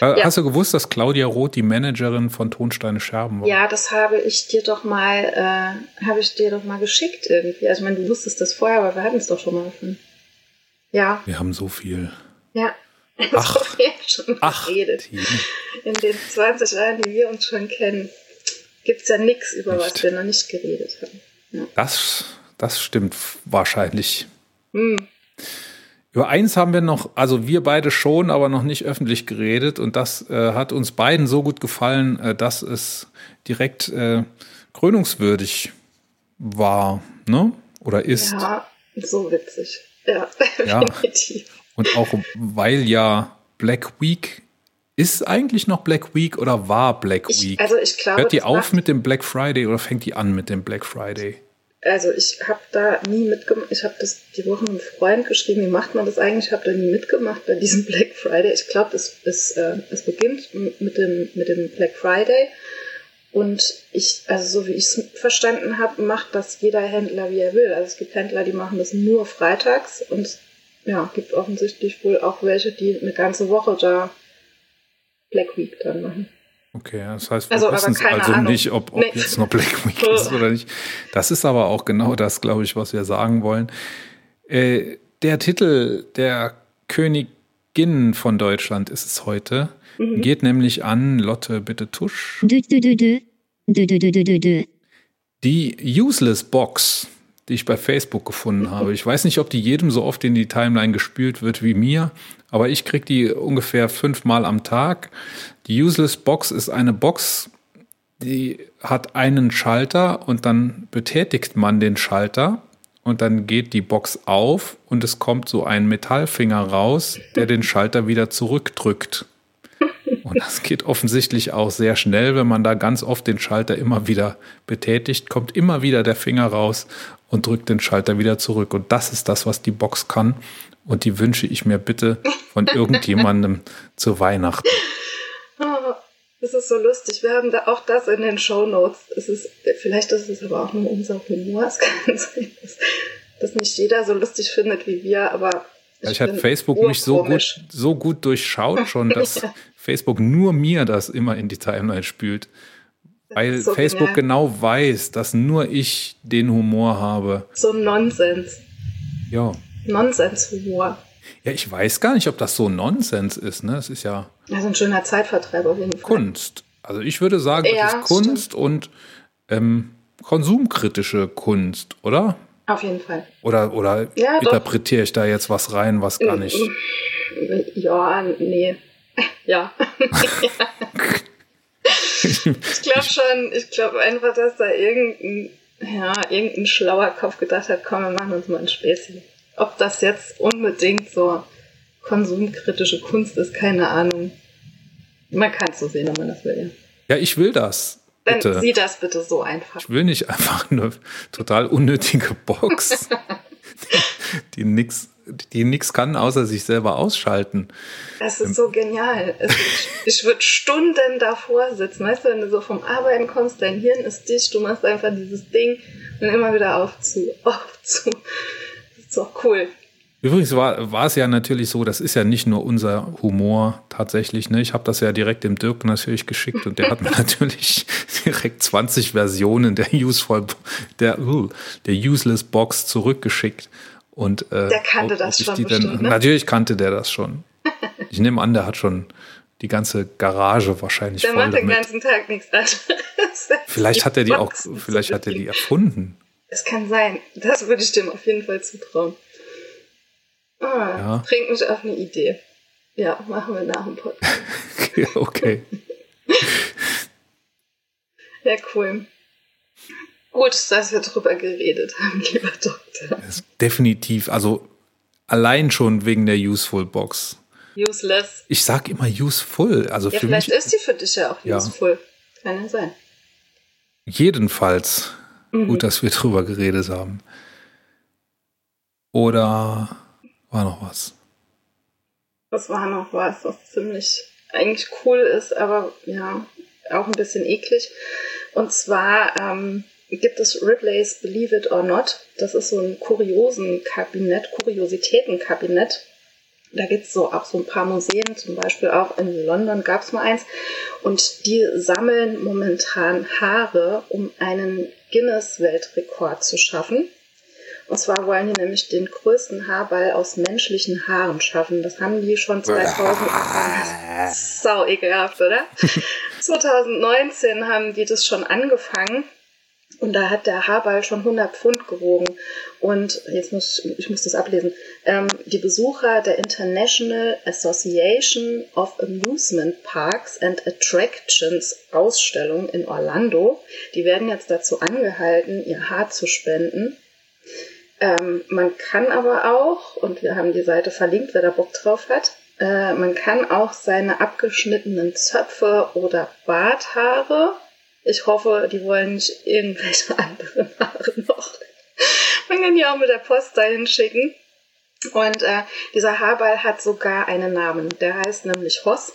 Äh, hast ja. du gewusst, dass Claudia Roth die Managerin von Tonsteine Scherben war? Ja, das habe ich dir doch mal, äh, habe ich dir doch mal geschickt irgendwie. Also ich meine, du wusstest das vorher, aber wir hatten es doch schon mal davon. Ja. Wir haben so viel. Ja. Ach, so viel schon ach, geredet. In den 20 Jahren, die wir uns schon kennen, gibt es ja nichts, über nicht. was wir noch nicht geredet haben. Ja. Das, das stimmt wahrscheinlich. Hm. Über eins haben wir noch, also wir beide schon, aber noch nicht öffentlich geredet. Und das äh, hat uns beiden so gut gefallen, äh, dass es direkt äh, krönungswürdig war, ne? Oder ist. Ja, so witzig. Ja, ja. definitiv. Und auch weil ja Black Week ist eigentlich noch Black Week oder war Black Week? Ich, also ich glaube, Hört die auf mit dem Black Friday oder fängt die an mit dem Black Friday? Also ich habe da nie mitgemacht. Ich habe das die Woche einem Freund geschrieben, wie macht man das eigentlich? Ich habe da nie mitgemacht bei diesem Black Friday. Ich glaube, es, es, äh, es beginnt mit dem, mit dem Black Friday. Und ich, also so wie ich es verstanden habe, macht das jeder Händler, wie er will. Also es gibt Händler, die machen das nur freitags und ja, gibt offensichtlich wohl auch welche, die eine ganze Woche da Black Week dann machen. Okay, das heißt, wir also, wissen es also Ahnung. nicht, ob, ob nee. jetzt noch Black Week ist oder nicht. Das ist aber auch genau das, glaube ich, was wir sagen wollen. Äh, der Titel der Königin von Deutschland ist es heute. Mhm. Geht nämlich an Lotte Bitte Tusch. Die Useless Box die ich bei Facebook gefunden habe. Ich weiß nicht, ob die jedem so oft in die Timeline gespült wird wie mir, aber ich kriege die ungefähr fünfmal am Tag. Die Useless Box ist eine Box, die hat einen Schalter und dann betätigt man den Schalter und dann geht die Box auf und es kommt so ein Metallfinger raus, der den Schalter wieder zurückdrückt. Und das geht offensichtlich auch sehr schnell, wenn man da ganz oft den Schalter immer wieder betätigt, kommt immer wieder der Finger raus und drückt den Schalter wieder zurück. Und das ist das, was die Box kann. Und die wünsche ich mir bitte von irgendjemandem zu Weihnachten. Oh, das ist so lustig. Wir haben da auch das in den Show Notes. Es ist, vielleicht ist es aber auch nur unser Humor. Es kann sein, dass, dass nicht jeder so lustig findet wie wir, aber ich, ich habe Facebook mich so gut, so gut durchschaut schon, dass. Facebook nur mir das immer in die Timeline spült. Weil so Facebook genial. genau weiß, dass nur ich den Humor habe. So Nonsens. Ja. Nonsenshumor. Ja, ich weiß gar nicht, ob das so Nonsens ist. Ne? Es ist ja. Also ein schöner Zeitvertreib auf jeden Fall. Kunst. Also ich würde sagen, ja, das ist Kunst stimmt. und ähm, konsumkritische Kunst, oder? Auf jeden Fall. Oder, oder ja, interpretiere ich da jetzt was rein, was gar nicht. Ja, nee. Ja. ich glaube schon, ich glaube einfach, dass da irgendein, ja, irgendein schlauer Kopf gedacht hat, komm, wir machen uns mal ein Späßchen. Ob das jetzt unbedingt so konsumkritische Kunst ist, keine Ahnung. Man kann es so sehen, wenn man das will. Ja, ich will das. Dann bitte. sieh das bitte so einfach. Ich will nicht einfach eine total unnötige Box, die nichts die nichts kann, außer sich selber ausschalten. Das ist so genial. Es, ich würde Stunden davor sitzen. Weißt du, wenn du so vom Arbeiten kommst, dein Hirn ist dicht, du machst einfach dieses Ding und immer wieder auf zu, auf zu. Das ist doch cool. Übrigens war, war es ja natürlich so, das ist ja nicht nur unser Humor tatsächlich. Ne? Ich habe das ja direkt dem Dirk natürlich geschickt und der hat mir natürlich direkt 20 Versionen der Useful, der, uh, der Useless Box zurückgeschickt. Und, äh, der kannte das schon. Bestimmt, denn, ne? Natürlich kannte der das schon. Ich nehme an, der hat schon die ganze Garage wahrscheinlich der voll macht damit. den ganzen Tag nichts anderes. Vielleicht hat er die auch, vielleicht hat er die erfunden. Es kann sein. Das würde ich dem auf jeden Fall zutrauen. Ah, ja. Bringt mich auf eine Idee. Ja, machen wir nach dem Podcast. okay. ja, cool. Gut, dass wir drüber geredet haben, lieber Doktor. definitiv, also allein schon wegen der Useful Box. Useless. Ich sag immer useful. Also ja, für vielleicht mich, ist die für dich ja auch ja. useful. Kann ja sein. Jedenfalls. Mhm. Gut, dass wir drüber geredet haben. Oder war noch was? Das war noch was, was ziemlich eigentlich cool ist, aber ja, auch ein bisschen eklig. Und zwar ähm, gibt es Ripley's Believe It or Not. Das ist so ein Kuriosenkabinett, Kuriositätenkabinett. Da gibt es so auch so ein paar Museen, zum Beispiel auch in London gab es mal eins. Und die sammeln momentan Haare, um einen Guinness-Weltrekord zu schaffen. Und zwar wollen die nämlich den größten Haarball aus menschlichen Haaren schaffen. Das haben die schon 2008. Sau ekelhaft, oder? 2019 haben die das schon angefangen. Und da hat der Haarball schon 100 Pfund gewogen. Und jetzt muss ich muss das ablesen. Ähm, die Besucher der International Association of Amusement Parks and Attractions Ausstellung in Orlando, die werden jetzt dazu angehalten, ihr Haar zu spenden. Ähm, man kann aber auch, und wir haben die Seite verlinkt, wer da Bock drauf hat, äh, man kann auch seine abgeschnittenen Zöpfe oder Barthaare ich hoffe, die wollen nicht irgendwelche anderen Haare noch. Man kann die auch mit der Post dahin schicken. Und äh, dieser Haarball hat sogar einen Namen. Der heißt nämlich Hoss.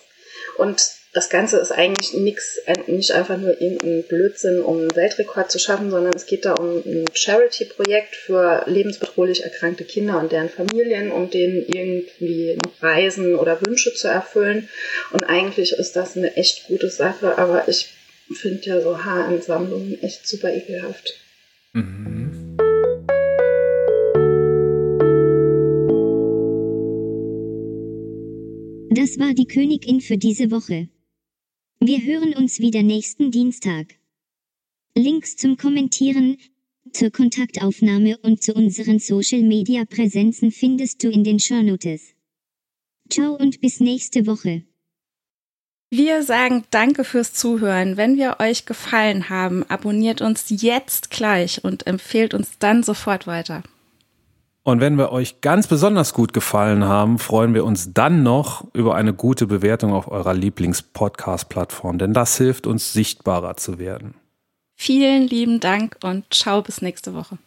Und das Ganze ist eigentlich nix, nicht einfach nur irgendein Blödsinn, um einen Weltrekord zu schaffen, sondern es geht da um ein Charity-Projekt für lebensbedrohlich erkrankte Kinder und deren Familien, um denen irgendwie Reisen oder Wünsche zu erfüllen. Und eigentlich ist das eine echt gute Sache, aber ich finde ja so Haaransammlungen echt super ekelhaft. Mhm. Das war die Königin für diese Woche. Wir hören uns wieder nächsten Dienstag. Links zum Kommentieren, zur Kontaktaufnahme und zu unseren Social Media Präsenzen findest du in den Shownotes. Ciao und bis nächste Woche. Wir sagen danke fürs Zuhören. Wenn wir euch gefallen haben, abonniert uns jetzt gleich und empfehlt uns dann sofort weiter. Und wenn wir euch ganz besonders gut gefallen haben, freuen wir uns dann noch über eine gute Bewertung auf eurer Lieblings-Podcast-Plattform, denn das hilft uns sichtbarer zu werden. Vielen lieben Dank und ciao bis nächste Woche.